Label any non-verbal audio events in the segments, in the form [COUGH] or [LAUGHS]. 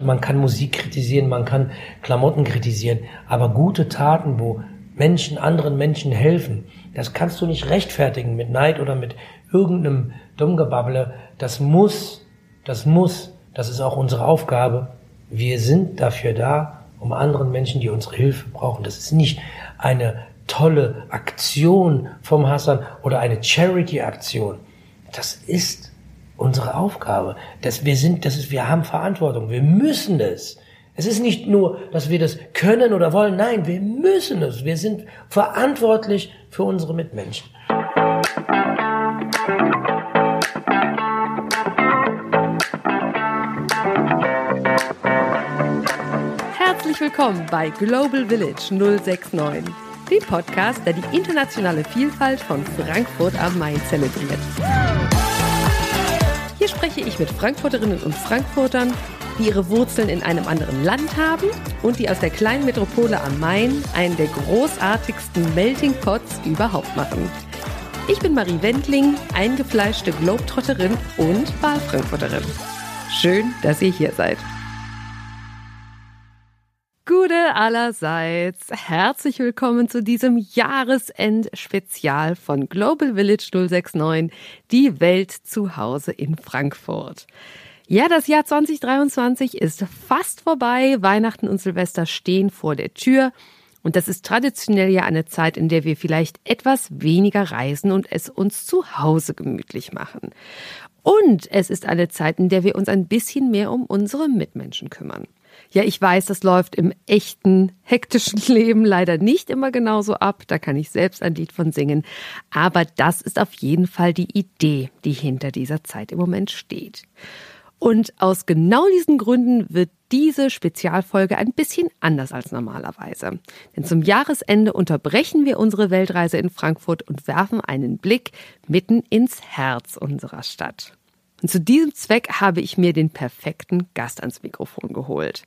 Man kann Musik kritisieren, man kann Klamotten kritisieren, aber gute Taten, wo Menschen anderen Menschen helfen, das kannst du nicht rechtfertigen mit Neid oder mit irgendeinem Dummgebabble. Das muss, das muss, das ist auch unsere Aufgabe. Wir sind dafür da, um anderen Menschen, die unsere Hilfe brauchen. Das ist nicht eine tolle Aktion vom Hassan oder eine Charity-Aktion. Das ist unsere Aufgabe. Das, wir sind, das ist, wir haben Verantwortung. Wir müssen es. Es ist nicht nur, dass wir das können oder wollen. Nein, wir müssen es. Wir sind verantwortlich für unsere Mitmenschen. Herzlich willkommen bei Global Village 069, dem Podcast, der die internationale Vielfalt von Frankfurt am Main zelebriert. Spreche ich mit Frankfurterinnen und Frankfurtern, die ihre Wurzeln in einem anderen Land haben und die aus der kleinen Metropole am Main einen der großartigsten Melting Pots überhaupt machen. Ich bin Marie Wendling, eingefleischte Globetrotterin und Wahlfrankfurterin. Schön, dass ihr hier seid. Gute allerseits. Herzlich willkommen zu diesem Jahresend-Spezial von Global Village 069, die Welt zu Hause in Frankfurt. Ja, das Jahr 2023 ist fast vorbei. Weihnachten und Silvester stehen vor der Tür. Und das ist traditionell ja eine Zeit, in der wir vielleicht etwas weniger reisen und es uns zu Hause gemütlich machen. Und es ist eine Zeit, in der wir uns ein bisschen mehr um unsere Mitmenschen kümmern. Ja, ich weiß, das läuft im echten, hektischen [LAUGHS] Leben leider nicht immer genauso ab. Da kann ich selbst ein Lied von singen. Aber das ist auf jeden Fall die Idee, die hinter dieser Zeit im Moment steht. Und aus genau diesen Gründen wird diese Spezialfolge ein bisschen anders als normalerweise. Denn zum Jahresende unterbrechen wir unsere Weltreise in Frankfurt und werfen einen Blick mitten ins Herz unserer Stadt. Und zu diesem Zweck habe ich mir den perfekten Gast ans Mikrofon geholt.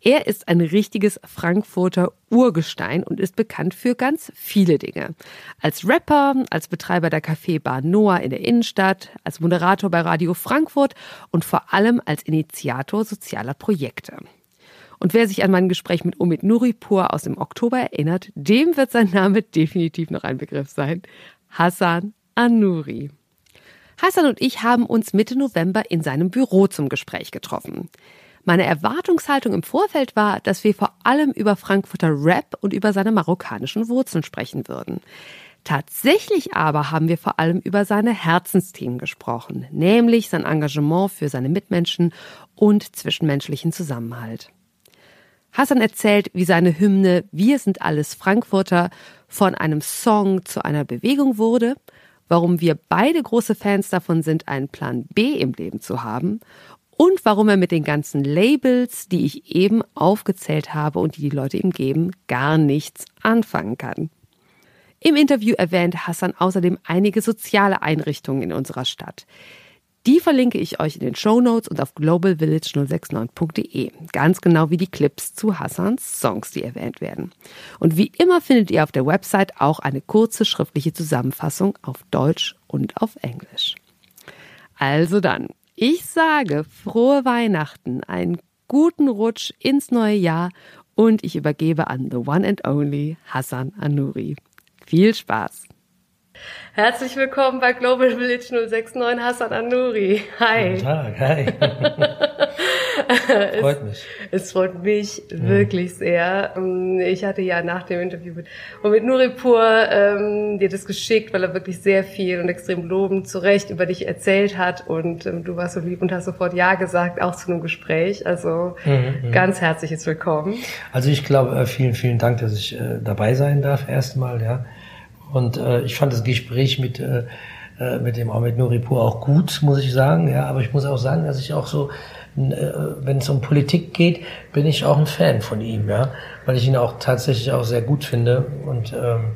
Er ist ein richtiges Frankfurter Urgestein und ist bekannt für ganz viele Dinge. Als Rapper, als Betreiber der Café-Bar Noah in der Innenstadt, als Moderator bei Radio Frankfurt und vor allem als Initiator sozialer Projekte. Und wer sich an mein Gespräch mit Omid Nuripur aus dem Oktober erinnert, dem wird sein Name definitiv noch ein Begriff sein. Hassan Anuri. Hassan und ich haben uns Mitte November in seinem Büro zum Gespräch getroffen. Meine Erwartungshaltung im Vorfeld war, dass wir vor allem über Frankfurter Rap und über seine marokkanischen Wurzeln sprechen würden. Tatsächlich aber haben wir vor allem über seine Herzensthemen gesprochen, nämlich sein Engagement für seine Mitmenschen und zwischenmenschlichen Zusammenhalt. Hassan erzählt, wie seine Hymne Wir sind alles Frankfurter von einem Song zu einer Bewegung wurde warum wir beide große Fans davon sind, einen Plan B im Leben zu haben und warum er mit den ganzen Labels, die ich eben aufgezählt habe und die die Leute ihm geben, gar nichts anfangen kann. Im Interview erwähnt Hassan außerdem einige soziale Einrichtungen in unserer Stadt. Die verlinke ich euch in den Show Notes und auf globalvillage069.de. Ganz genau wie die Clips zu Hassans Songs, die erwähnt werden. Und wie immer findet ihr auf der Website auch eine kurze schriftliche Zusammenfassung auf Deutsch und auf Englisch. Also dann, ich sage frohe Weihnachten, einen guten Rutsch ins neue Jahr und ich übergebe an the one and only Hassan Anuri. Viel Spaß! Herzlich willkommen bei Global Village 069 Hassan Anuri. Hi. Guten Tag, hi. [LAUGHS] freut es, mich. Es freut mich ja. wirklich sehr. Ich hatte ja nach dem Interview mit, mit Nuripur ähm, dir das geschickt, weil er wirklich sehr viel und extrem lobend zu Recht über dich erzählt hat und ähm, du warst so lieb und hast sofort Ja gesagt, auch zu einem Gespräch. Also mhm, mhm. ganz herzliches Willkommen. Also ich glaube, äh, vielen, vielen Dank, dass ich äh, dabei sein darf erstmal, ja. Und äh, ich fand das Gespräch mit, äh, äh, mit dem Ahmed Nuripur auch gut, muss ich sagen. Ja, aber ich muss auch sagen, dass ich auch so, äh, wenn es um Politik geht, bin ich auch ein Fan von ihm, ja, weil ich ihn auch tatsächlich auch sehr gut finde und ähm,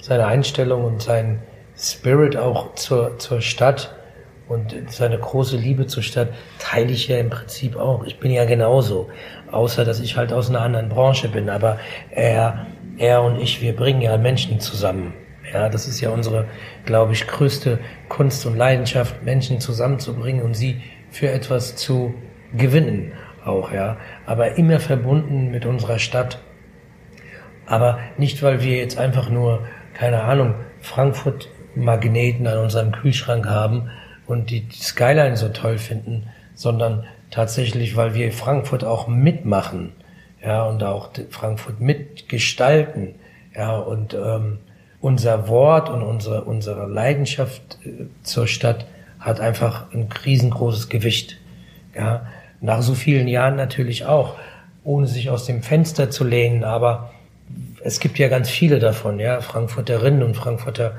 seine Einstellung und sein Spirit auch zur, zur Stadt und seine große Liebe zur Stadt teile ich ja im Prinzip auch. Ich bin ja genauso, außer dass ich halt aus einer anderen Branche bin. Aber er, er und ich, wir bringen ja Menschen zusammen. Ja, das ist ja unsere, glaube ich, größte Kunst und Leidenschaft, Menschen zusammenzubringen und sie für etwas zu gewinnen. auch, ja, aber immer verbunden mit unserer Stadt. Aber nicht, weil wir jetzt einfach nur, keine Ahnung, Frankfurt-Magneten an unserem Kühlschrank haben und die Skyline so toll finden, sondern tatsächlich, weil wir Frankfurt auch mitmachen, ja, und auch Frankfurt mitgestalten, ja, und ähm, unser Wort und unsere, unsere Leidenschaft äh, zur Stadt hat einfach ein riesengroßes Gewicht, ja, nach so vielen Jahren natürlich auch, ohne sich aus dem Fenster zu lehnen, aber es gibt ja ganz viele davon, ja, Frankfurterinnen und Frankfurter,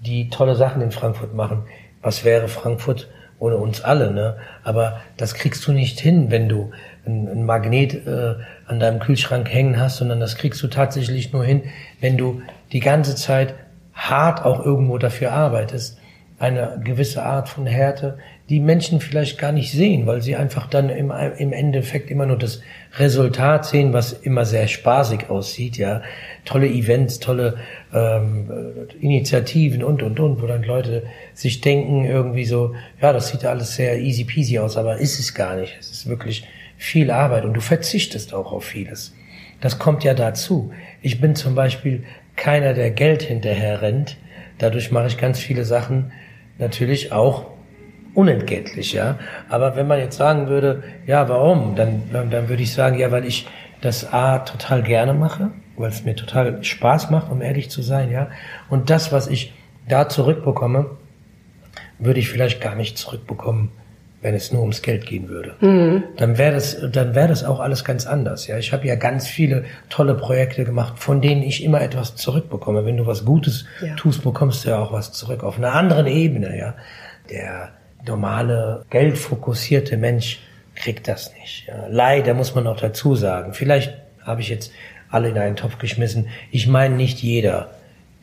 die tolle Sachen in Frankfurt machen. Was wäre Frankfurt ohne uns alle, ne? Aber das kriegst du nicht hin, wenn du ein, ein Magnet äh, an deinem Kühlschrank hängen hast, sondern das kriegst du tatsächlich nur hin, wenn du die ganze Zeit hart auch irgendwo dafür arbeitest. Eine gewisse Art von Härte, die Menschen vielleicht gar nicht sehen, weil sie einfach dann im, im Endeffekt immer nur das Resultat sehen, was immer sehr spaßig aussieht, ja. Tolle Events, tolle ähm, Initiativen und und und, wo dann Leute sich denken irgendwie so, ja, das sieht alles sehr easy peasy aus, aber ist es gar nicht. Es ist wirklich viel Arbeit und du verzichtest auch auf vieles. Das kommt ja dazu. Ich bin zum Beispiel keiner, der Geld hinterher rennt. Dadurch mache ich ganz viele Sachen natürlich auch unentgeltlich, ja. Aber wenn man jetzt sagen würde, ja, warum? Dann, dann, würde ich sagen, ja, weil ich das A total gerne mache, weil es mir total Spaß macht, um ehrlich zu sein, ja. Und das, was ich da zurückbekomme, würde ich vielleicht gar nicht zurückbekommen, wenn es nur ums Geld gehen würde. Mhm. Dann wäre das, dann wäre das auch alles ganz anders. Ja, ich habe ja ganz viele tolle Projekte gemacht, von denen ich immer etwas zurückbekomme. Wenn du was Gutes ja. tust, bekommst du ja auch was zurück auf einer anderen Ebene. Ja, der normale, geldfokussierte Mensch kriegt das nicht. Ja. Leider muss man auch dazu sagen. Vielleicht habe ich jetzt alle in einen Topf geschmissen. Ich meine, nicht jeder,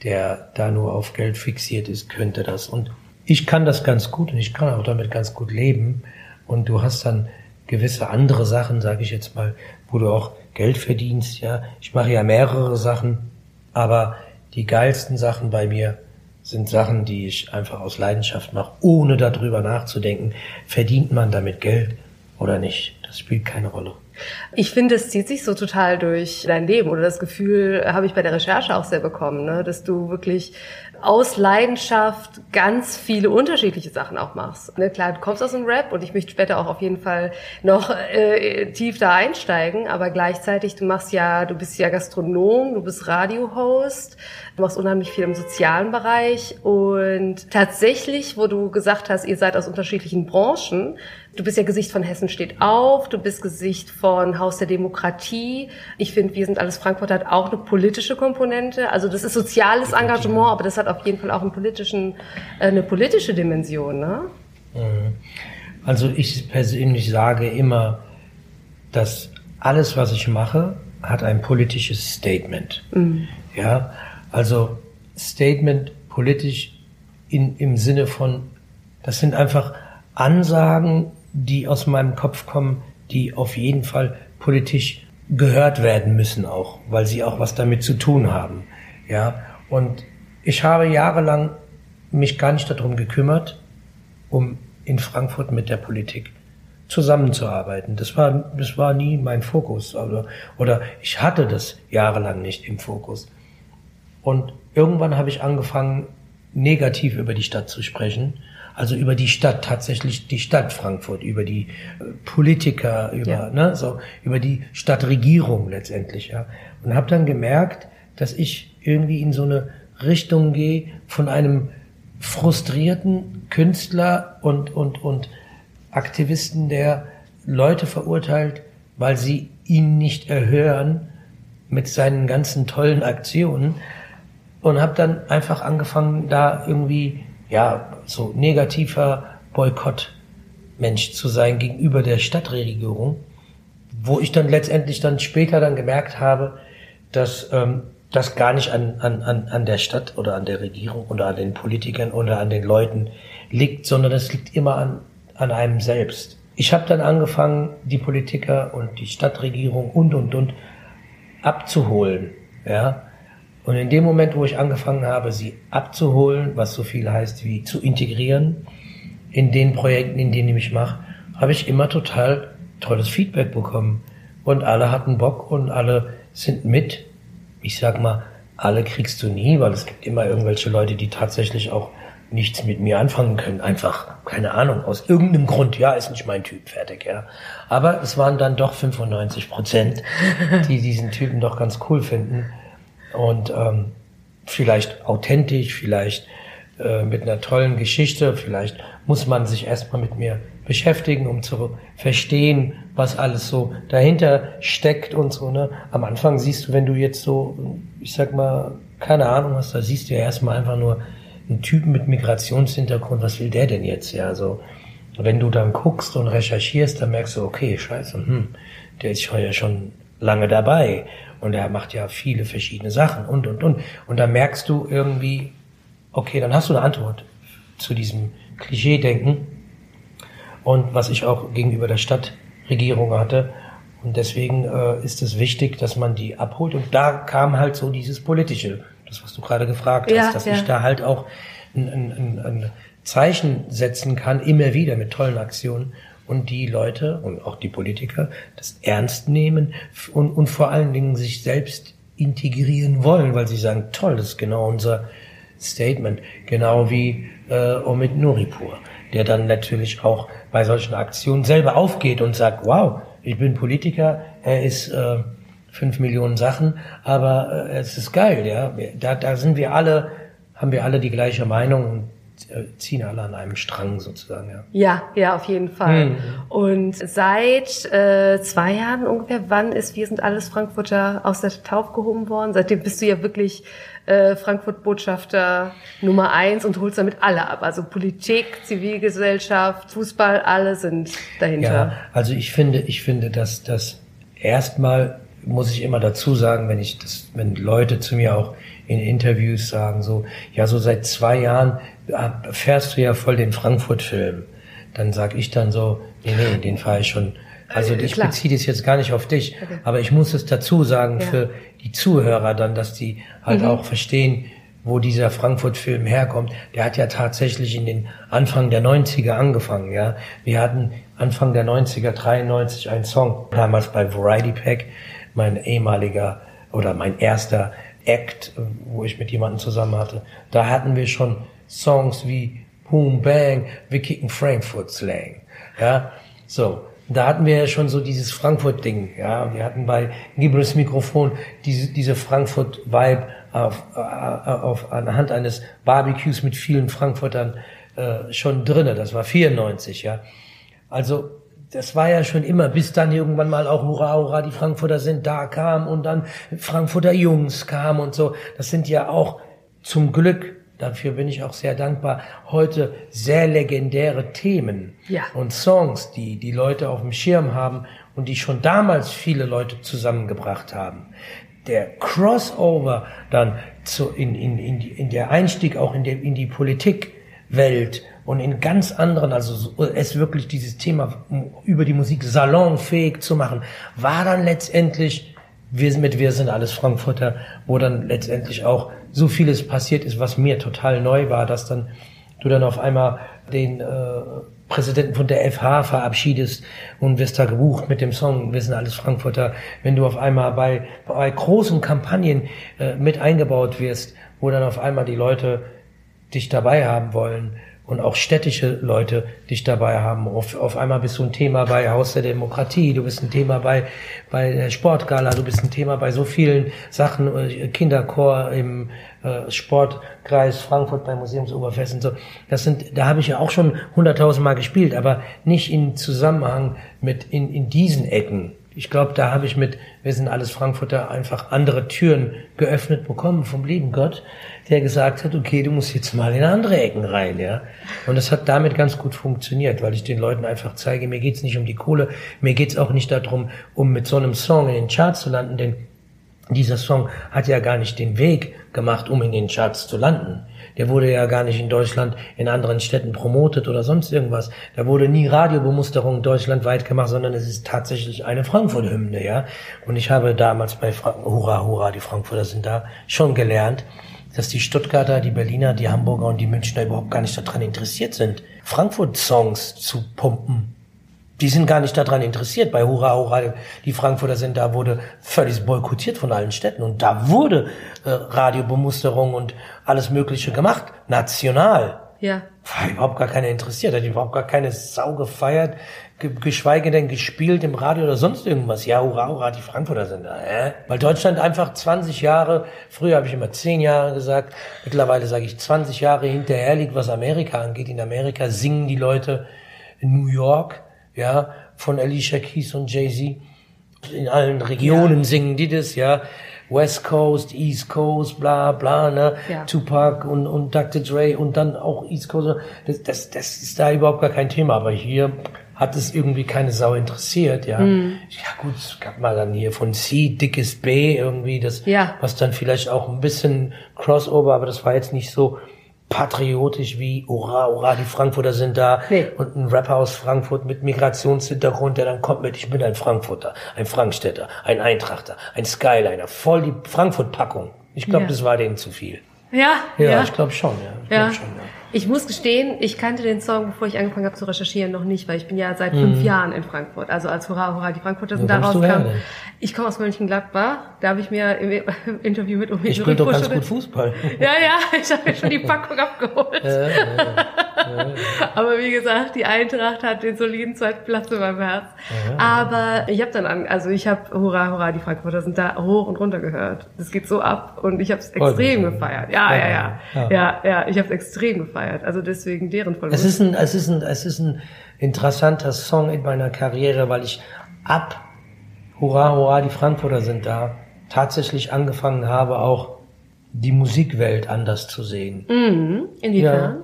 der da nur auf Geld fixiert ist, könnte das. Und ich kann das ganz gut und ich kann auch damit ganz gut leben. Und du hast dann gewisse andere Sachen, sage ich jetzt mal, wo du auch Geld verdienst. Ja, ich mache ja mehrere Sachen, aber die geilsten Sachen bei mir sind Sachen, die ich einfach aus Leidenschaft mache, ohne darüber nachzudenken, verdient man damit Geld oder nicht. Das spielt keine Rolle. Ich finde, es zieht sich so total durch dein Leben oder das Gefühl habe ich bei der Recherche auch sehr bekommen, ne? dass du wirklich aus Leidenschaft ganz viele unterschiedliche Sachen auch machst. Ne, klar, du kommst aus dem Rap und ich möchte später auch auf jeden Fall noch äh, tief da einsteigen, aber gleichzeitig, du machst ja, du bist ja Gastronom, du bist Radiohost, du machst unheimlich viel im sozialen Bereich und tatsächlich, wo du gesagt hast, ihr seid aus unterschiedlichen Branchen, Du bist ja Gesicht von Hessen steht auf, du bist Gesicht von Haus der Demokratie. Ich finde, wir sind alles Frankfurt hat auch eine politische Komponente. Also das ist soziales Engagement, aber das hat auf jeden Fall auch einen politischen, äh, eine politische Dimension. Ne? Mhm. Also ich persönlich sage immer, dass alles, was ich mache, hat ein politisches Statement. Mhm. Ja, also Statement politisch in, im Sinne von, das sind einfach Ansagen, die aus meinem Kopf kommen, die auf jeden Fall politisch gehört werden müssen auch, weil sie auch was damit zu tun haben. Ja, und ich habe jahrelang mich gar nicht darum gekümmert, um in Frankfurt mit der Politik zusammenzuarbeiten. Das war, das war nie mein Fokus, oder, oder ich hatte das jahrelang nicht im Fokus. Und irgendwann habe ich angefangen, negativ über die Stadt zu sprechen also über die Stadt, tatsächlich die Stadt Frankfurt, über die äh, Politiker, über, ja. ne, so, über die Stadtregierung letztendlich, ja. Und habe dann gemerkt, dass ich irgendwie in so eine Richtung gehe von einem frustrierten Künstler und, und, und Aktivisten, der Leute verurteilt, weil sie ihn nicht erhören mit seinen ganzen tollen Aktionen und habe dann einfach angefangen, da irgendwie ja, so negativer Boykott-Mensch zu sein gegenüber der Stadtregierung, wo ich dann letztendlich dann später dann gemerkt habe, dass ähm, das gar nicht an, an, an der Stadt oder an der Regierung oder an den Politikern oder an den Leuten liegt, sondern es liegt immer an, an einem selbst. Ich habe dann angefangen, die Politiker und die Stadtregierung und und und abzuholen, ja, und in dem Moment, wo ich angefangen habe, sie abzuholen, was so viel heißt wie zu integrieren, in den Projekten, in denen ich mich mache, habe ich immer total tolles Feedback bekommen. Und alle hatten Bock und alle sind mit. Ich sag mal, alle kriegst du nie, weil es gibt immer irgendwelche Leute, die tatsächlich auch nichts mit mir anfangen können. Einfach, keine Ahnung, aus irgendeinem Grund, ja, ist nicht mein Typ, fertig, ja. Aber es waren dann doch 95 Prozent, die diesen Typen doch ganz cool finden. Und ähm, vielleicht authentisch, vielleicht äh, mit einer tollen Geschichte, vielleicht muss man sich erstmal mit mir beschäftigen, um zu verstehen, was alles so dahinter steckt und so. Ne? Am Anfang siehst du, wenn du jetzt so, ich sag mal, keine Ahnung hast, da siehst du ja erstmal einfach nur einen Typen mit Migrationshintergrund, was will der denn jetzt? Ja, so. Wenn du dann guckst und recherchierst, dann merkst du, okay, scheiße, hm, der ist ja schon lange dabei und er macht ja viele verschiedene Sachen und, und, und. Und da merkst du irgendwie, okay, dann hast du eine Antwort zu diesem Klischee-Denken und was ich auch gegenüber der Stadtregierung hatte. Und deswegen äh, ist es wichtig, dass man die abholt. Und da kam halt so dieses Politische, das, was du gerade gefragt ja, hast, dass ja. ich da halt auch ein, ein, ein Zeichen setzen kann, immer wieder mit tollen Aktionen und die Leute und auch die Politiker das ernst nehmen und, und vor allen Dingen sich selbst integrieren wollen, weil sie sagen, toll, das ist genau unser Statement, genau wie äh, Omid Nuripur, der dann natürlich auch bei solchen Aktionen selber aufgeht und sagt, wow, ich bin Politiker, er ist äh, fünf Millionen Sachen, aber äh, es ist geil, ja. Da, da sind wir alle, haben wir alle die gleiche Meinung und ziehen alle an einem Strang sozusagen, ja. Ja, ja, auf jeden Fall. Hm. Und seit äh, zwei Jahren ungefähr, wann ist Wir sind alles Frankfurter aus der Taufe gehoben worden? Seitdem bist du ja wirklich äh, Frankfurt-Botschafter Nummer eins und holst damit alle ab. Also Politik, Zivilgesellschaft, Fußball, alle sind dahinter. Ja, also ich finde, ich finde, dass das erstmal muss ich immer dazu sagen, wenn ich das, wenn Leute zu mir auch in Interviews sagen, so, ja, so seit zwei Jahren fährst du ja voll den Frankfurt-Film. Dann sag ich dann so, nee, nee, den fahre ich schon. Also ich Klar. beziehe das jetzt gar nicht auf dich, okay. aber ich muss es dazu sagen ja. für die Zuhörer dann, dass die halt mhm. auch verstehen, wo dieser Frankfurt-Film herkommt. Der hat ja tatsächlich in den Anfang der 90er angefangen, ja. Wir hatten Anfang der 90er, 93 einen Song, damals bei Variety Pack, mein ehemaliger oder mein erster Act, wo ich mit jemandem zusammen hatte. Da hatten wir schon Songs wie Boom Bang, wir kicken Frankfurt Slang. Ja, so. Da hatten wir ja schon so dieses Frankfurt-Ding. Ja, wir hatten bei Gibrils Mikrofon diese, diese Frankfurt-Vibe auf, äh, auf, anhand eines Barbecues mit vielen Frankfurtern äh, schon drinne. Das war 94, ja. Also das war ja schon immer, bis dann irgendwann mal auch Hurra, Hurra, die Frankfurter sind da kam und dann Frankfurter Jungs kam und so. Das sind ja auch zum Glück dafür bin ich auch sehr dankbar, heute sehr legendäre Themen ja. und Songs, die die Leute auf dem Schirm haben und die schon damals viele Leute zusammengebracht haben. Der Crossover dann zu, in, in, in, die, in der Einstieg auch in, der, in die Politikwelt und in ganz anderen, also es wirklich dieses Thema über die Musik salonfähig zu machen, war dann letztendlich wir mit Wir sind alles Frankfurter, wo dann letztendlich auch so vieles passiert ist, was mir total neu war, dass dann du dann auf einmal den äh, Präsidenten von der FH verabschiedest und wirst da gebucht mit dem Song Wir sind alles Frankfurter. Wenn du auf einmal bei, bei großen Kampagnen äh, mit eingebaut wirst, wo dann auf einmal die Leute dich dabei haben wollen, und auch städtische Leute dich dabei haben. Auf, auf einmal bist du ein Thema bei Haus der Demokratie, du bist ein Thema bei, bei der Sportgala, du bist ein Thema bei so vielen Sachen, äh, Kinderchor im äh, Sportkreis Frankfurt beim Museumsoberfest und so. Das sind, da habe ich ja auch schon hunderttausend Mal gespielt, aber nicht in Zusammenhang mit in, in diesen Ecken. Ich glaube, da habe ich mit Wir sind alles Frankfurter einfach andere Türen geöffnet bekommen vom lieben Gott, der gesagt hat, okay, du musst jetzt mal in andere Ecken rein, ja. Und das hat damit ganz gut funktioniert, weil ich den Leuten einfach zeige, mir geht's nicht um die Kohle, mir geht's auch nicht darum, um mit so einem Song in den Charts zu landen, denn dieser Song hat ja gar nicht den Weg gemacht, um in den Charts zu landen. Der wurde ja gar nicht in Deutschland in anderen Städten promotet oder sonst irgendwas. Da wurde nie Radiobemusterung deutschlandweit gemacht, sondern es ist tatsächlich eine Frankfurt-Hymne, ja. Und ich habe damals bei Fra Hurra, Hurra, die Frankfurter sind da, schon gelernt, dass die Stuttgarter, die Berliner, die Hamburger und die Münchner überhaupt gar nicht daran interessiert sind, Frankfurt-Songs zu pumpen. Die sind gar nicht daran interessiert. Bei Hurra, Hurra, die Frankfurter sind da, wurde völlig boykottiert von allen Städten. Und da wurde äh, Radiobemusterung und alles Mögliche gemacht. National. Ja. War überhaupt gar keiner interessiert. Hat überhaupt gar keine Sau gefeiert. Geschweige denn gespielt im Radio oder sonst irgendwas. Ja, hurra, hurra, die Frankfurter sind da. Äh? Weil Deutschland einfach 20 Jahre, früher habe ich immer 10 Jahre gesagt, mittlerweile sage ich 20 Jahre hinterher liegt, was Amerika angeht. In Amerika singen die Leute in New York, ja, von Alicia Keys und Jay-Z. In allen Regionen ja. singen die das, ja. West Coast, East Coast, bla bla, ne? Ja. Tupac und, und Dr. Dre und dann auch East Coast. Das, das, das ist da überhaupt gar kein Thema. Aber hier hat es irgendwie keine Sau interessiert, ja. Mhm. Ja gut, es gab mal dann hier von C, dickes B irgendwie, das, ja. was dann vielleicht auch ein bisschen Crossover, aber das war jetzt nicht so patriotisch wie Hurra, Hurra, die Frankfurter sind da nee. und ein Rapper aus Frankfurt mit Migrationshintergrund, der dann kommt mit, ich bin ein Frankfurter, ein Frankstädter, ein Eintrachter, ein Skyliner, voll die Frankfurt-Packung. Ich glaube, ja. das war denen zu viel. Ja, ja, ja. ich glaube schon, ja. Ich ja. Glaub schon, ja. Ich muss gestehen, ich kannte den Song, bevor ich angefangen habe zu recherchieren, noch nicht, weil ich bin ja seit mhm. fünf Jahren in Frankfurt. Also als Hurra, Hurra, die Frankfurter sind da rauskam. Ich komme aus Mönchengladbach. Da habe ich mir im, [LAUGHS] Interview mit Umi Ich spiele doch ganz gut Fußball. [LAUGHS] Ja, ja, ich habe mir schon die Packung [LAUGHS] abgeholt. Ja, ja, ja, [LAUGHS] Aber wie gesagt, die Eintracht hat den soliden zweiten Platz in meinem Herz. Aber ich habe dann, an, also ich habe Hurra, Hurra, die Frankfurter sind da hoch und runter gehört. Das geht so ab und ich habe es extrem gefeiert. Ja, ja, ja, ja, ja, ich habe es extrem gefeiert gefeiert. Also deswegen deren Verlust. Es ist ein, es ist ein, es ist ein interessanter Song in meiner Karriere, weil ich ab Hurra, Hurra, die Frankfurter sind da tatsächlich angefangen habe, auch die Musikwelt anders zu sehen. Mhm. Inwiefern? Ja.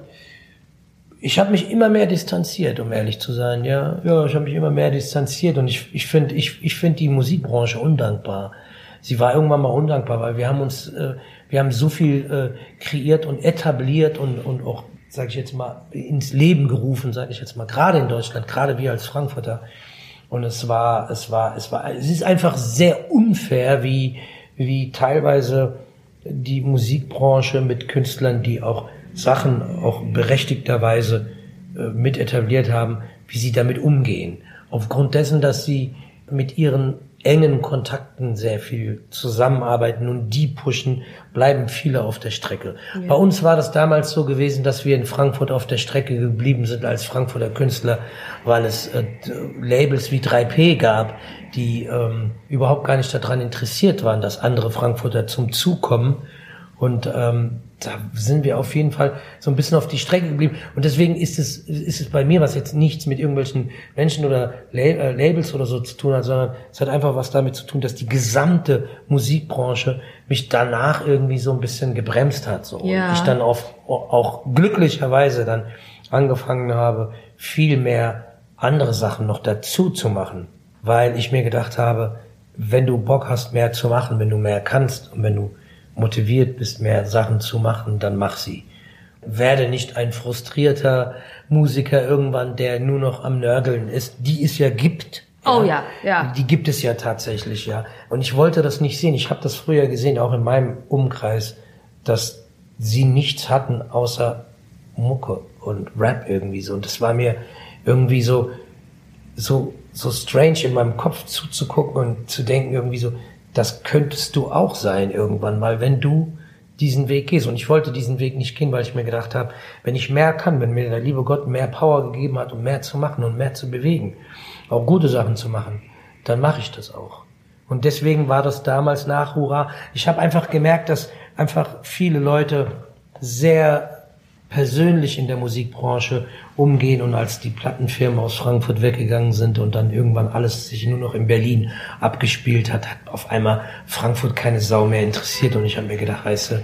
Ich habe mich immer mehr distanziert, um ehrlich zu sein. Ja, ja, ich habe mich immer mehr distanziert und ich, ich finde, ich, ich finde die Musikbranche undankbar. Sie war irgendwann mal undankbar, weil wir haben uns äh, wir haben so viel äh, kreiert und etabliert und, und auch, sage ich jetzt mal, ins Leben gerufen, sage ich jetzt mal, gerade in Deutschland, gerade wir als Frankfurter. Und es war, es war, es war, es ist einfach sehr unfair, wie, wie teilweise die Musikbranche mit Künstlern, die auch Sachen auch berechtigterweise äh, mit etabliert haben, wie sie damit umgehen. Aufgrund dessen, dass sie mit ihren engen Kontakten sehr viel zusammenarbeiten und die pushen, bleiben viele auf der Strecke. Ja. Bei uns war das damals so gewesen, dass wir in Frankfurt auf der Strecke geblieben sind als Frankfurter Künstler, weil es äh, Labels wie 3P gab, die ähm, überhaupt gar nicht daran interessiert waren, dass andere Frankfurter zum Zug kommen. Und ähm, da sind wir auf jeden Fall so ein bisschen auf die Strecke geblieben. Und deswegen ist es, ist es bei mir, was jetzt nichts mit irgendwelchen Menschen oder äh, Labels oder so zu tun hat, sondern es hat einfach was damit zu tun, dass die gesamte Musikbranche mich danach irgendwie so ein bisschen gebremst hat. So. Ja. Und ich dann auf, auch glücklicherweise dann angefangen habe, viel mehr andere Sachen noch dazu zu machen. Weil ich mir gedacht habe, wenn du Bock hast, mehr zu machen, wenn du mehr kannst und wenn du motiviert bist, mehr Sachen zu machen, dann mach sie. Werde nicht ein frustrierter Musiker irgendwann, der nur noch am Nörgeln ist, die es ja gibt. Oh ja, ja. Die gibt es ja tatsächlich, ja. Und ich wollte das nicht sehen. Ich habe das früher gesehen, auch in meinem Umkreis, dass sie nichts hatten außer Mucke und Rap irgendwie so. Und das war mir irgendwie so, so, so strange in meinem Kopf zuzugucken und zu denken irgendwie so, das könntest du auch sein irgendwann mal, wenn du diesen Weg gehst. Und ich wollte diesen Weg nicht gehen, weil ich mir gedacht habe, wenn ich mehr kann, wenn mir der liebe Gott mehr Power gegeben hat, um mehr zu machen und mehr zu bewegen, auch gute Sachen zu machen, dann mache ich das auch. Und deswegen war das damals nach Hurra. Ich habe einfach gemerkt, dass einfach viele Leute sehr persönlich in der Musikbranche umgehen und als die Plattenfirmen aus Frankfurt weggegangen sind und dann irgendwann alles sich nur noch in Berlin abgespielt hat, hat auf einmal Frankfurt keine Sau mehr interessiert und ich habe mir gedacht, du,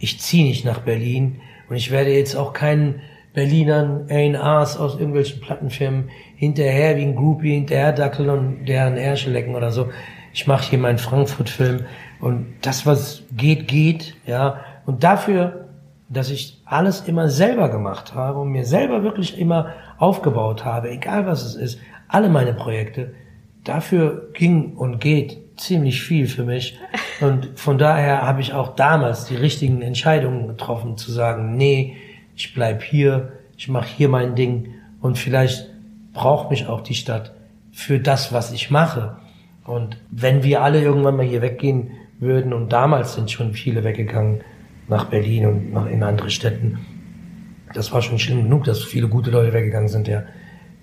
ich ziehe nicht nach Berlin und ich werde jetzt auch keinen Berlinern A&Rs aus irgendwelchen Plattenfirmen hinterher wie ein Groupie hinterher dackeln und deren Ärsche lecken oder so. Ich mache hier meinen Frankfurt-Film und das, was geht, geht, ja. Und dafür dass ich alles immer selber gemacht habe und mir selber wirklich immer aufgebaut habe, egal was es ist, alle meine Projekte, dafür ging und geht ziemlich viel für mich. [LAUGHS] Und von daher habe ich auch damals die richtigen Entscheidungen getroffen, zu sagen, nee, ich bleib hier, ich mache hier mein Ding und vielleicht braucht mich auch die Stadt für das, was ich mache. Und wenn wir alle irgendwann mal hier weggehen würden, und damals sind schon viele weggegangen nach Berlin und nach in andere Städten, das war schon schlimm genug, dass viele gute Leute weggegangen sind, ja.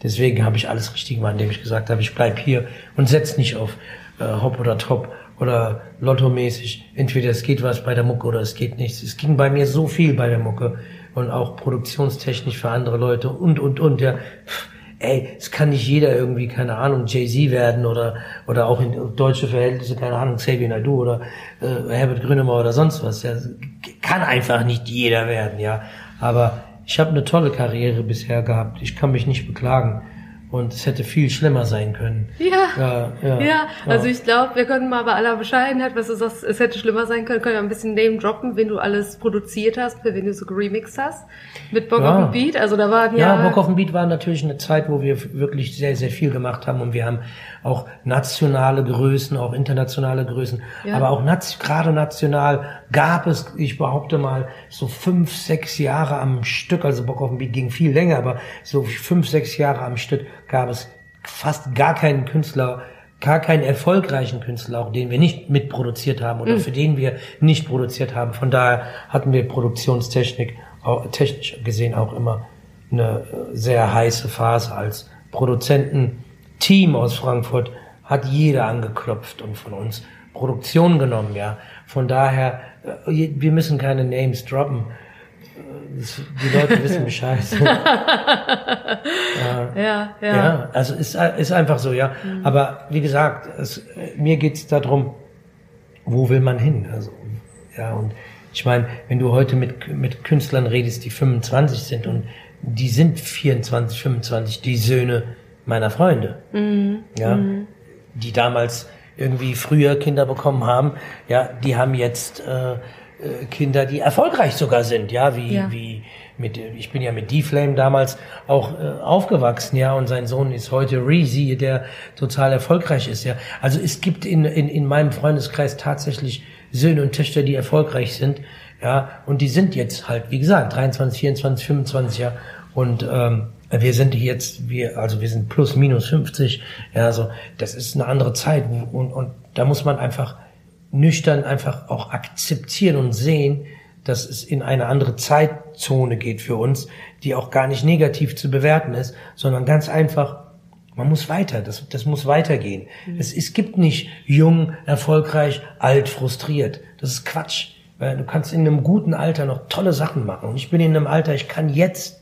Deswegen habe ich alles richtig gemacht, indem ich gesagt habe, ich bleib hier und setz nicht auf äh, Hop oder Top oder Lotto-mäßig. Entweder es geht was bei der Mucke oder es geht nichts. Es ging bei mir so viel bei der Mucke und auch produktionstechnisch für andere Leute und, und, und, ja. Ey, es kann nicht jeder irgendwie, keine Ahnung, Jay-Z werden oder, oder auch in deutsche Verhältnisse, keine Ahnung, Xavier Naidoo oder äh, Herbert Grönemeyer oder sonst was. Ja. Kann einfach nicht jeder werden, ja. Aber ich habe eine tolle Karriere bisher gehabt. Ich kann mich nicht beklagen. Und es hätte viel schlimmer sein können. Ja. Ja, ja, ja. also ich glaube, wir können mal bei aller Bescheidenheit, was du sagst, es hätte schlimmer sein können, können wir ein bisschen name droppen, wenn du alles produziert hast, für wen du so geremixed hast. Mit Bock ja. auf den Beat. Also da waren ja. Ja, Bock auf den Beat war natürlich eine Zeit, wo wir wirklich sehr, sehr viel gemacht haben und wir haben auch nationale Größen, auch internationale Größen, ja. aber auch gerade national gab es, ich behaupte mal, so fünf, sechs Jahre am Stück, also Bock auf den Beat ging viel länger, aber so fünf, sechs Jahre am Stück gab es fast gar keinen Künstler, gar keinen erfolgreichen Künstler, auch den wir nicht mitproduziert haben oder mhm. für den wir nicht produziert haben. Von daher hatten wir Produktionstechnik, auch, technisch gesehen auch immer eine sehr heiße Phase als Produzententeam aus Frankfurt hat jeder angeklopft und von uns Produktion genommen, ja. Von daher, äh, wir müssen keine Names droppen die Leute [LAUGHS] wissen Bescheid. [LAUGHS] ja, ja, ja. ja, also ist, ist einfach so, ja. Mhm. Aber wie gesagt, es, mir geht's darum, wo will man hin? Also, ja, und ich meine, wenn du heute mit, mit Künstlern redest, die 25 sind und die sind 24, 25, die Söhne meiner Freunde, mhm. ja, mhm. die damals irgendwie früher Kinder bekommen haben, ja, die haben jetzt äh, äh, Kinder, die erfolgreich sogar sind, ja, wie, ja. wie mit, ich bin ja mit D-Flame damals auch äh, aufgewachsen, ja, und sein Sohn ist heute Reezy, der total erfolgreich ist, ja. Also es gibt in, in, in meinem Freundeskreis tatsächlich Söhne und Töchter, die erfolgreich sind, ja, und die sind jetzt halt, wie gesagt, 23, 24, 25, ja, und ähm, wir sind jetzt, wir, also wir sind plus minus 50, ja, also das ist eine andere Zeit und, und da muss man einfach nüchtern einfach auch akzeptieren und sehen, dass es in eine andere Zeitzone geht für uns, die auch gar nicht negativ zu bewerten ist, sondern ganz einfach, man muss weiter, das, das muss weitergehen. Mhm. Es, es gibt nicht jung, erfolgreich, alt, frustriert. Das ist Quatsch. Weil du kannst in einem guten Alter noch tolle Sachen machen. Und ich bin in einem Alter, ich kann jetzt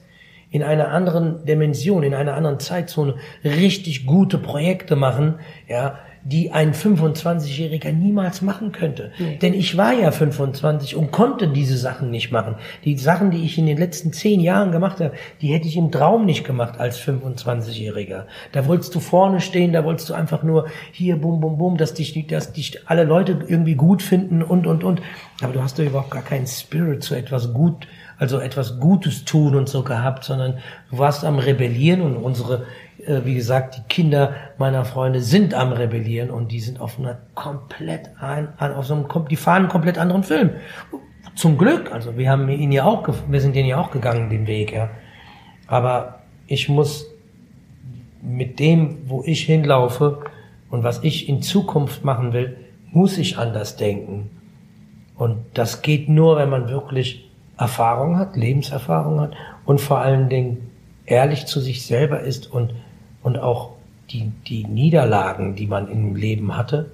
in einer anderen Dimension, in einer anderen Zeitzone richtig gute Projekte machen, ja, die ein 25-Jähriger niemals machen könnte. Nee. Denn ich war ja 25 und konnte diese Sachen nicht machen. Die Sachen, die ich in den letzten zehn Jahren gemacht habe, die hätte ich im Traum nicht gemacht als 25-Jähriger. Da wolltest du vorne stehen, da wolltest du einfach nur hier bum bum bum, dass dich, dass dich alle Leute irgendwie gut finden und und und. Aber du hast doch überhaupt gar keinen Spirit zu etwas gut, also etwas Gutes tun und so gehabt, sondern du warst am Rebellieren und unsere äh, wie gesagt, die Kinder meiner Freunde sind am Rebellieren und die sind auf einer komplett ein, auf so einem, die fahren einen komplett anderen Film. Zum Glück, also wir haben ihn ja auch, wir sind ihn ja auch gegangen, den Weg, ja. Aber ich muss mit dem, wo ich hinlaufe und was ich in Zukunft machen will, muss ich anders denken. Und das geht nur, wenn man wirklich Erfahrung hat, Lebenserfahrung hat und vor allen Dingen ehrlich zu sich selber ist und und auch die, die Niederlagen, die man im Leben hatte,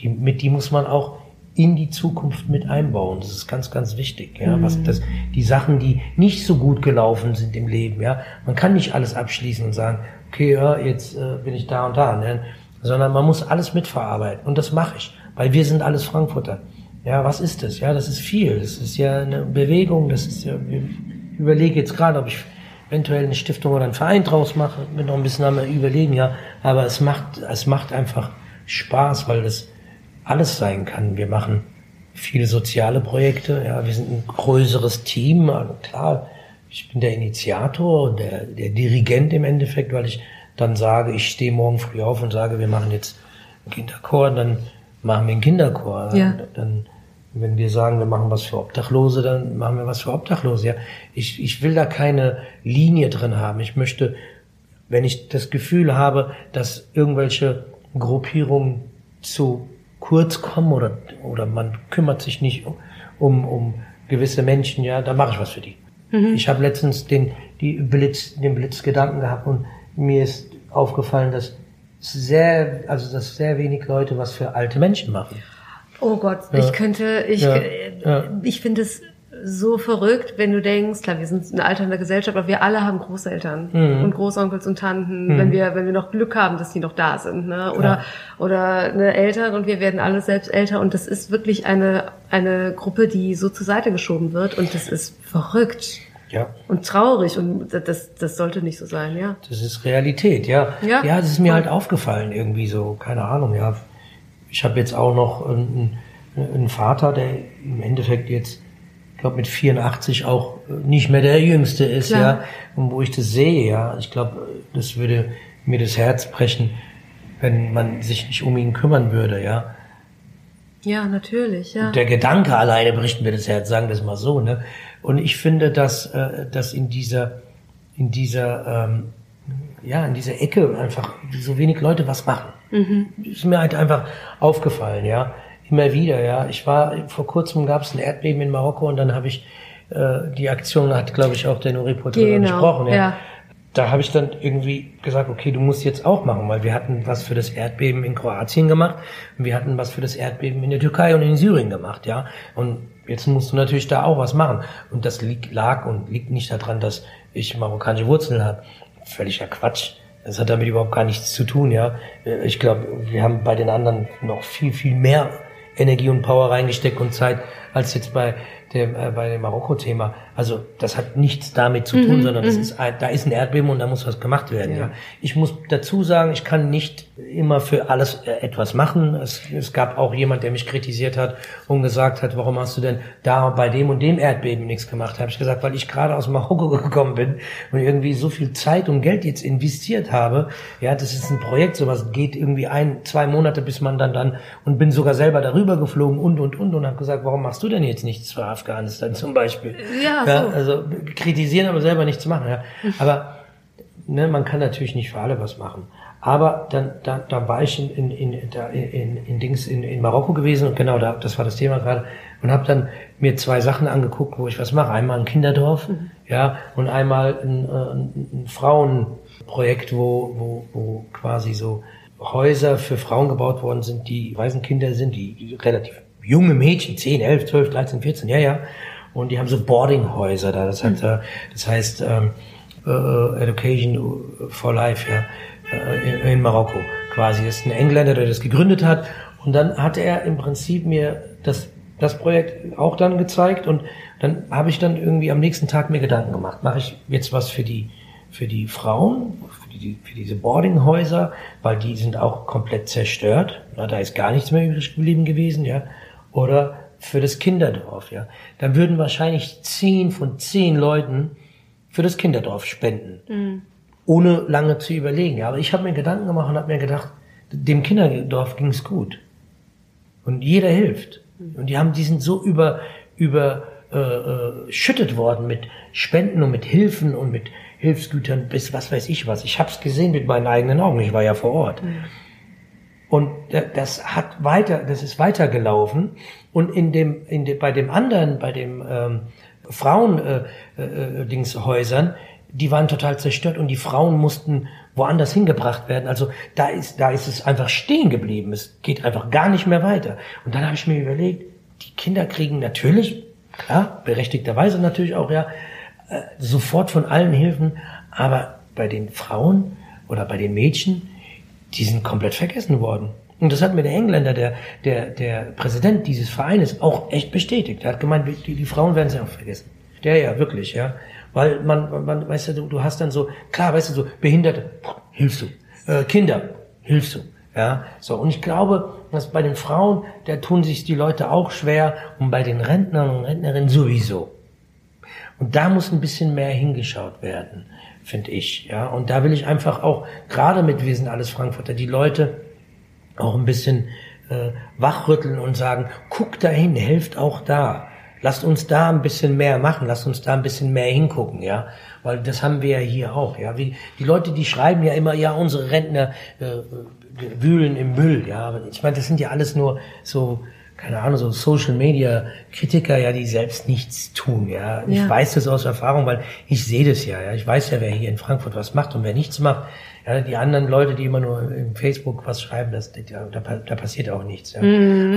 die, mit die muss man auch in die Zukunft mit einbauen. Das ist ganz, ganz wichtig. Ja, mhm. was das, die Sachen, die nicht so gut gelaufen sind im Leben. Ja, man kann nicht alles abschließen und sagen, okay, ja, jetzt äh, bin ich da und da, ne? sondern man muss alles mitverarbeiten. Und das mache ich, weil wir sind alles Frankfurter. Ja, was ist das? Ja, das ist viel. Das ist ja eine Bewegung. Das ist ja. Ich überlege jetzt gerade, ob ich eventuell eine Stiftung oder einen Verein draus mache, bin noch ein bisschen am überlegen, ja. Aber es macht, es macht einfach Spaß, weil das alles sein kann. Wir machen viele soziale Projekte, ja. Wir sind ein größeres Team, also klar. Ich bin der Initiator und der, der Dirigent im Endeffekt, weil ich dann sage, ich stehe morgen früh auf und sage, wir machen jetzt einen Kinderchor, dann machen wir einen Kinderchor. Ja. Dann wenn wir sagen, wir machen was für Obdachlose, dann machen wir was für Obdachlose. Ja, ich, ich will da keine Linie drin haben. Ich möchte wenn ich das Gefühl habe, dass irgendwelche Gruppierungen zu kurz kommen oder, oder man kümmert sich nicht um, um gewisse Menschen, ja, dann mache ich was für die. Mhm. Ich habe letztens den, die Blitz, den Blitzgedanken gehabt und mir ist aufgefallen, dass sehr, also dass sehr wenig Leute was für alte Menschen machen. Oh Gott, ja. ich könnte, ich, ja. Ja. ich finde es so verrückt, wenn du denkst, klar, wir sind eine alternde Gesellschaft, aber wir alle haben Großeltern mhm. und Großonkels und Tanten, mhm. wenn wir, wenn wir noch Glück haben, dass die noch da sind, ne? Oder, ja. oder eine Eltern und wir werden alle selbst älter und das ist wirklich eine, eine Gruppe, die so zur Seite geschoben wird und das ist verrückt. Ja. Und traurig und das, das sollte nicht so sein, ja. Das ist Realität, ja. Ja, ja das ist mir halt aufgefallen irgendwie so, keine Ahnung, ja. Ich habe jetzt auch noch einen, einen Vater, der im Endeffekt jetzt ich glaube, mit 84 auch nicht mehr der Jüngste ist, Klar. ja. Und wo ich das sehe, ja, ich glaube, das würde mir das Herz brechen, wenn man sich nicht um ihn kümmern würde, ja. Ja, natürlich, ja. Und der Gedanke alleine bricht mir das Herz, sagen wir es mal so, ne. Und ich finde, dass, äh, dass in dieser, in dieser, ähm, ja, in dieser Ecke einfach so wenig Leute was machen. Mhm. Ist mir halt einfach aufgefallen, ja. Immer wieder, ja. Ich war, vor kurzem gab es ein Erdbeben in Marokko und dann habe ich, äh, die Aktion hat, glaube ich, auch der Nuri-Reporter genau, gesprochen, ja. ja. Da habe ich dann irgendwie gesagt, okay, du musst jetzt auch machen, weil wir hatten was für das Erdbeben in Kroatien gemacht und wir hatten was für das Erdbeben in der Türkei und in Syrien gemacht, ja. Und jetzt musst du natürlich da auch was machen. Und das liegt, lag und liegt nicht daran, dass ich marokkanische Wurzeln habe. Völliger Quatsch. Das hat damit überhaupt gar nichts zu tun, ja. Ich glaube, wir haben bei den anderen noch viel, viel mehr Energie und Power reingesteckt und Zeit als jetzt bei dem, äh, bei dem Marokko-Thema. Also das hat nichts damit zu tun, mhm, sondern das mhm. ist ein, da ist ein Erdbeben und da muss was gemacht werden. Ja. ja. Ich muss dazu sagen, ich kann nicht immer für alles äh, etwas machen. Es, es gab auch jemand, der mich kritisiert hat und gesagt hat, warum hast du denn da bei dem und dem Erdbeben nichts gemacht? Habe ich gesagt, weil ich gerade aus Marokko [LAUGHS] gekommen bin und irgendwie so viel Zeit und Geld jetzt investiert habe. Ja, das ist ein Projekt, sowas geht irgendwie ein, zwei Monate, bis man dann dann und bin sogar selber darüber geflogen und und und und habe gesagt, warum machst du denn jetzt nichts für Afghanistan zum Beispiel? Ja, ja so. also kritisieren, aber selber nichts machen. Ja. Aber ne, man kann natürlich nicht für alle was machen. Aber dann, dann, dann war ich in, in, in, in, in, Dings in, in Marokko gewesen und genau da, das war das Thema gerade und habe dann mir zwei Sachen angeguckt, wo ich was mache. Einmal ein Kinderdorf, mhm. ja, und einmal ein, ein, ein Frauenprojekt, wo, wo, wo quasi so Häuser für Frauen gebaut worden sind, die Waisenkinder sind, die, die relativ junge Mädchen, 10, 11, 12, 13, 14, ja, ja. Und die haben so Boardinghäuser da. Das, hat, mhm. das heißt ähm, äh, Education for Life, ja, äh, in, Marokko quasi. Das ist ein Engländer, der das gegründet hat. Und dann hat er im Prinzip mir das, das Projekt auch dann gezeigt. Und dann habe ich dann irgendwie am nächsten Tag mir Gedanken gemacht. Mache ich jetzt was für die, für die Frauen, für, die, für diese Boardinghäuser, weil die sind auch komplett zerstört. Na, da ist gar nichts mehr übrig geblieben gewesen, ja oder für das Kinderdorf, ja, dann würden wahrscheinlich zehn von zehn Leuten für das Kinderdorf spenden, mhm. Ohne lange zu überlegen. Ja, aber ich habe mir Gedanken gemacht und habe mir gedacht, dem Kinderdorf ging es gut und jeder hilft und die haben, die sind so über über äh, äh, schüttet worden mit Spenden und mit Hilfen und mit Hilfsgütern bis was weiß ich was. Ich habe es gesehen mit meinen eigenen Augen. Ich war ja vor Ort. Mhm. Und das hat weiter, das ist weitergelaufen. Und in dem, in dem, bei dem anderen, bei dem ähm, Frauen äh, äh, Dingshäusern, die waren total zerstört und die Frauen mussten woanders hingebracht werden. Also da ist, da ist es einfach stehen geblieben. Es geht einfach gar nicht mehr weiter. Und dann habe ich mir überlegt, die Kinder kriegen natürlich, klar, berechtigterweise natürlich auch, ja, äh, sofort von allen Hilfen, aber bei den Frauen oder bei den Mädchen, die sind komplett vergessen worden. Und das hat mir der Engländer, der, der, der Präsident dieses Vereines, auch echt bestätigt. Er hat gemeint, die, die Frauen werden sie auch vergessen. Der ja, wirklich, ja. Weil man, man weißt du, du hast dann so, klar, weißt du, so Behinderte, hilfst du. Äh, Kinder, hilfst du. Ja, so. Und ich glaube, dass bei den Frauen, da tun sich die Leute auch schwer und bei den Rentnern und Rentnerinnen sowieso. Und da muss ein bisschen mehr hingeschaut werden finde ich. Ja, und da will ich einfach auch gerade mit sind alles Frankfurter die Leute auch ein bisschen äh, wachrütteln und sagen, guck dahin, helft auch da. Lasst uns da ein bisschen mehr machen, lasst uns da ein bisschen mehr hingucken, ja, weil das haben wir ja hier auch, ja. Wie, die Leute, die schreiben ja immer, ja, unsere Rentner äh, wühlen im Müll, ja. Ich meine, das sind ja alles nur so, keine Ahnung, so Social Media Kritiker, ja, die selbst nichts tun, ja. Ich Ja. weiß das aus Erfahrung, weil ich sehe das ja, ja. Ich weiß ja, wer hier in Frankfurt was macht und wer nichts macht. Ja, die anderen Leute, die immer nur in Facebook was schreiben, das, da, da, passiert auch nichts. Ja.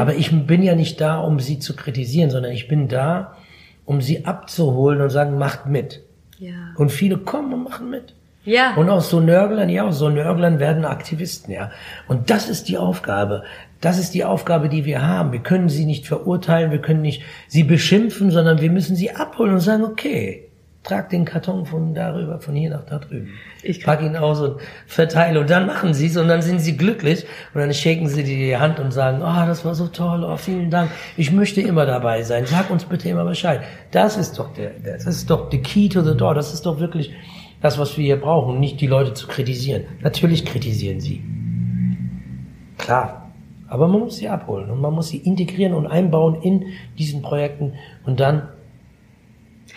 Aber ich bin ja nicht da, um sie zu kritisieren, sondern ich bin da, um sie abzuholen und sagen, macht mit. Ja. Und viele kommen und machen mit. Ja. Und aus so Nörglern, ja, aus so Nörglern werden Aktivisten, ja. Und das ist die Aufgabe. Das ist die Aufgabe, die wir haben. Wir können sie nicht verurteilen, wir können nicht sie beschimpfen, sondern wir müssen sie abholen und sagen, okay, trag den Karton von darüber, von hier nach da drüben. Ich- pack ihn aus und verteile. Und dann machen sie es und dann sind sie glücklich. Und dann shaken sie dir die Hand und sagen, oh, das war so toll, oh, vielen Dank. Ich möchte immer dabei sein. Sag uns bitte immer Bescheid. Das ist doch der, der- das ist doch the key to the door. Das ist doch wirklich das, was wir hier brauchen, nicht die Leute zu kritisieren. Natürlich kritisieren sie. Klar. Aber man muss sie abholen und man muss sie integrieren und einbauen in diesen Projekten. Und dann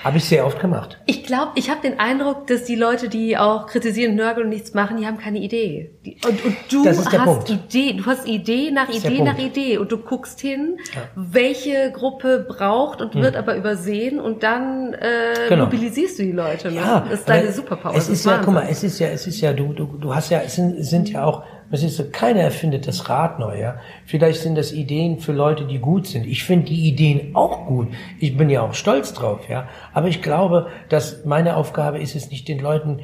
habe ich sehr oft gemacht. Ich glaube, ich habe den Eindruck, dass die Leute, die auch kritisieren, nörgeln und nichts machen, die haben keine Idee. Die, und, und du ist hast Punkt. Idee, du hast Idee nach ist Idee nach Punkt. Idee und du guckst hin, Ja. welche Gruppe braucht und wird aber übersehen und dann äh, Genau. mobilisierst du die Leute. Ne? Ja, das ist deine Superpower. Es das ist ja, guck mal, es ist ja, es ist ja, du, du, du hast ja, es sind, es sind ja auch, es ist so, keiner erfindet das Rad neu, ja. Vielleicht sind das Ideen für Leute, die gut sind. Ich finde die Ideen auch gut. Ich bin ja auch stolz drauf, ja. Aber ich glaube, dass meine Aufgabe ist es nicht, den Leuten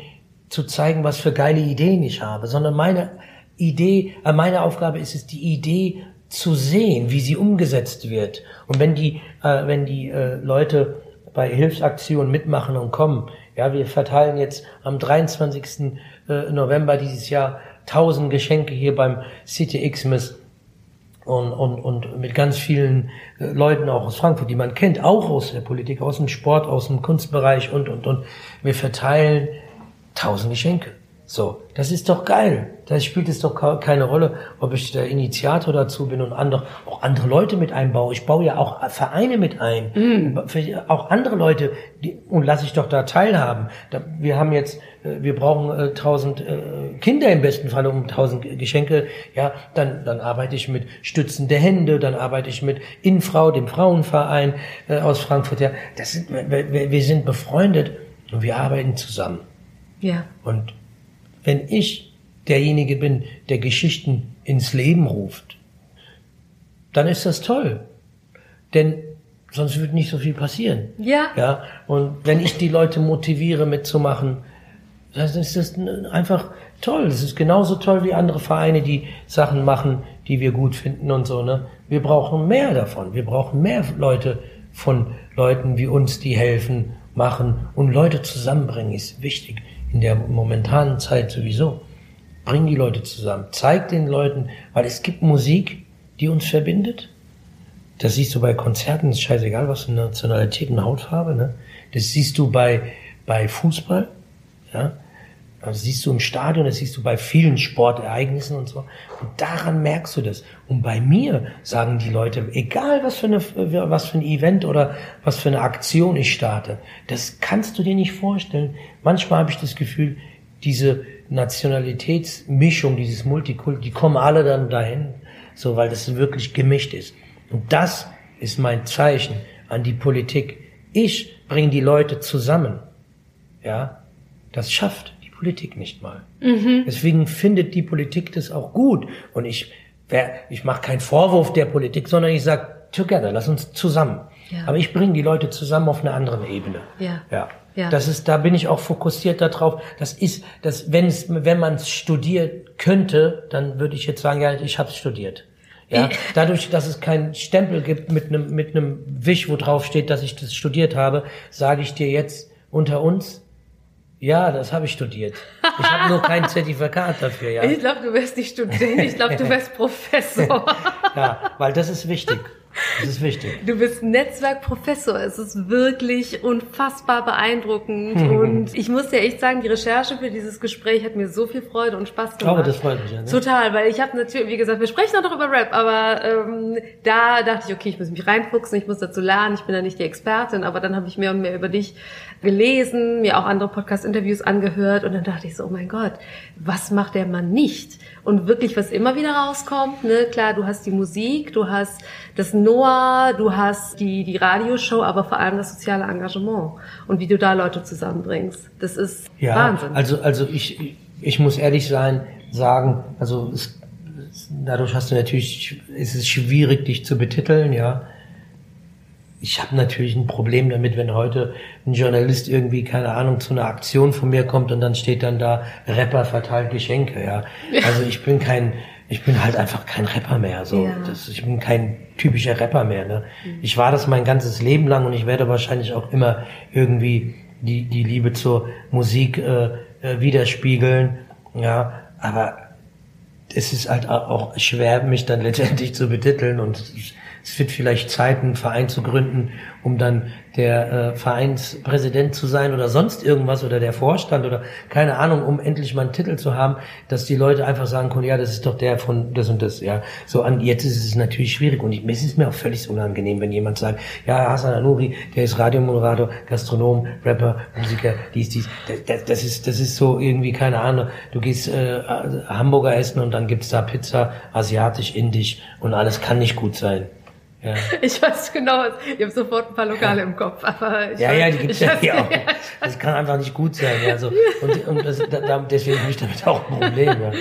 zu zeigen, was für geile Ideen ich habe, sondern meine Idee, äh, meine Aufgabe ist es, die Idee zu sehen, wie sie umgesetzt wird. Und wenn die, äh, wenn die äh, Leute bei Hilfsaktionen mitmachen und kommen, ja, wir verteilen jetzt am 23. äh, November dieses Jahr 1000 Geschenke hier beim City Xmas und, und, und mit ganz vielen äh, Leuten auch aus Frankfurt, die man kennt, auch aus der Politik, aus dem Sport, aus dem Kunstbereich und, und, und. Wir verteilen tausend Geschenke. So, das ist doch geil. Da spielt es doch keine Rolle, ob ich der Initiator dazu bin und andere, auch andere Leute mit einbaue. Ich baue ja auch Vereine mit ein. Für- Auch andere Leute, die, und lasse ich doch da teilhaben. Da, wir haben jetzt, äh, wir brauchen äh, tausend äh, Kinder im besten Fall um tausend Geschenke. Ja, dann, dann arbeite ich mit Stützen der Hände, dann arbeite ich mit Infrau, dem Frauenverein äh, aus Frankfurt. Ja, das sind, wir, wir wir sind befreundet und wir arbeiten zusammen. Ja. Und wenn ich derjenige bin, der Geschichten ins Leben ruft, dann ist das toll. Denn sonst wird nicht so viel passieren. Ja. Ja. Und wenn ich die Leute motiviere mitzumachen, dann ist das einfach toll. Das ist genauso toll wie andere Vereine, die Sachen machen, die wir gut finden und so, ne? Wir brauchen mehr davon. Wir brauchen mehr Leute von Leuten wie uns, die helfen, machen und Leute zusammenbringen ist wichtig. In der momentanen Zeit sowieso. Bring die Leute zusammen. Zeig den Leuten, weil es gibt Musik, die uns verbindet. Das siehst du bei Konzerten, ist scheißegal, was für Nationalität und Hautfarbe, ne? Das siehst du bei, bei Fußball, ja? Das siehst du im Stadion, das siehst du bei vielen Sportereignissen und so. Und daran merkst du das. Und bei mir sagen die Leute, egal was für, eine, was für ein Event oder was für eine Aktion ich starte, das kannst du dir nicht vorstellen. Manchmal habe ich das Gefühl, diese Nationalitätsmischung, dieses Multikult, die kommen alle dann dahin, so, weil das wirklich gemischt ist. Und das ist mein Zeichen an die Politik. Ich bringe die Leute zusammen. Ja, das schafft Politik nicht mal. Deswegen findet die Politik das auch gut. Und ich, ich mache keinen Vorwurf der Politik, sondern ich sage, together, lass uns zusammen. Ja. Aber ich bringe die Leute zusammen auf einer anderen Ebene. Ja. Ja. Ja. Das ist, da bin ich auch fokussiert darauf. Das ist, das, wenn es, wenn man es studiert könnte, dann würde ich jetzt sagen, ja, ich habe es studiert. Ja, dadurch, dass es keinen Stempel gibt mit einem mit einem Wisch, wo drauf steht, dass ich das studiert habe, sage ich dir jetzt unter uns, ja, das habe ich studiert. Ich habe nur kein [LAUGHS] Zertifikat dafür, ja. Ich glaube, du wärst nicht Student, ich glaube, du wärst [LAUGHS] Professor. Ja, weil das ist wichtig. Das ist wichtig. Du bist Netzwerkprofessor. Es ist wirklich unfassbar beeindruckend. [LAUGHS] und ich muss dir echt sagen, die Recherche für dieses Gespräch hat mir so viel Freude und Spaß gemacht. Oh, das freut mich. Ja, ne? Total, weil ich habe natürlich, wie gesagt, wir sprechen auch noch über Rap, aber ähm, da dachte ich, okay, ich muss mich reinfuchsen, ich muss dazu lernen, ich bin da nicht die Expertin, aber dann habe ich mehr und mehr über dich gelesen, mir auch andere Podcast-Interviews angehört und dann dachte ich so, oh mein Gott, was macht der Mann nicht? Und wirklich, was immer wieder rauskommt, ne, klar, du hast die Musik, du hast das Noah, du hast die, die Radioshow, aber vor allem das soziale Engagement und wie du da Leute zusammenbringst. Das ist ja, Wahnsinn. Also, also ich, ich muss ehrlich sein, sagen, also es, dadurch hast du natürlich, ist es schwierig, dich zu betiteln, ja ich habe natürlich ein Problem damit, wenn heute ein Journalist irgendwie, keine Ahnung, zu einer Aktion von mir kommt und dann steht dann da, Rapper verteilt Geschenke, ja. [LAUGHS] Also ich bin kein, ich bin halt einfach kein Rapper mehr, so. Ja. Das, ich bin kein typischer Rapper mehr, ne. Mhm. Ich war das mein ganzes Leben lang und ich werde wahrscheinlich auch immer irgendwie die, die Liebe zur Musik äh, äh, widerspiegeln, ja. Aber es ist halt auch schwer, mich dann letztendlich zu betiteln und ich, es wird vielleicht Zeit, einen Verein zu gründen, um dann der äh, Vereinspräsident zu sein oder sonst irgendwas oder der Vorstand oder keine Ahnung, um endlich mal einen Titel zu haben, dass die Leute einfach sagen können, ja, das ist doch der von das und das, ja. So an jetzt ist es natürlich schwierig und ich, es ist mir auch völlig unangenehm, wenn jemand sagt, ja, Hassan Anuri, der ist Radiomoderator, Gastronom, Rapper, Musiker, dies, dies. Das, das ist das ist so irgendwie keine Ahnung. Du gehst äh, Hamburger essen und dann gibt's da Pizza, asiatisch, indisch und alles kann nicht gut sein. Ja. [LAUGHS] Ich weiß genau, ich habe sofort ein paar Lokale ja. im Kopf. Aber ja, weiß, ja, die gibt's ja hier auch. [LAUGHS] Das kann einfach nicht gut sein. Ja, so. Und, und das, da, deswegen habe ich damit auch ein Problem. Ja. [LAUGHS]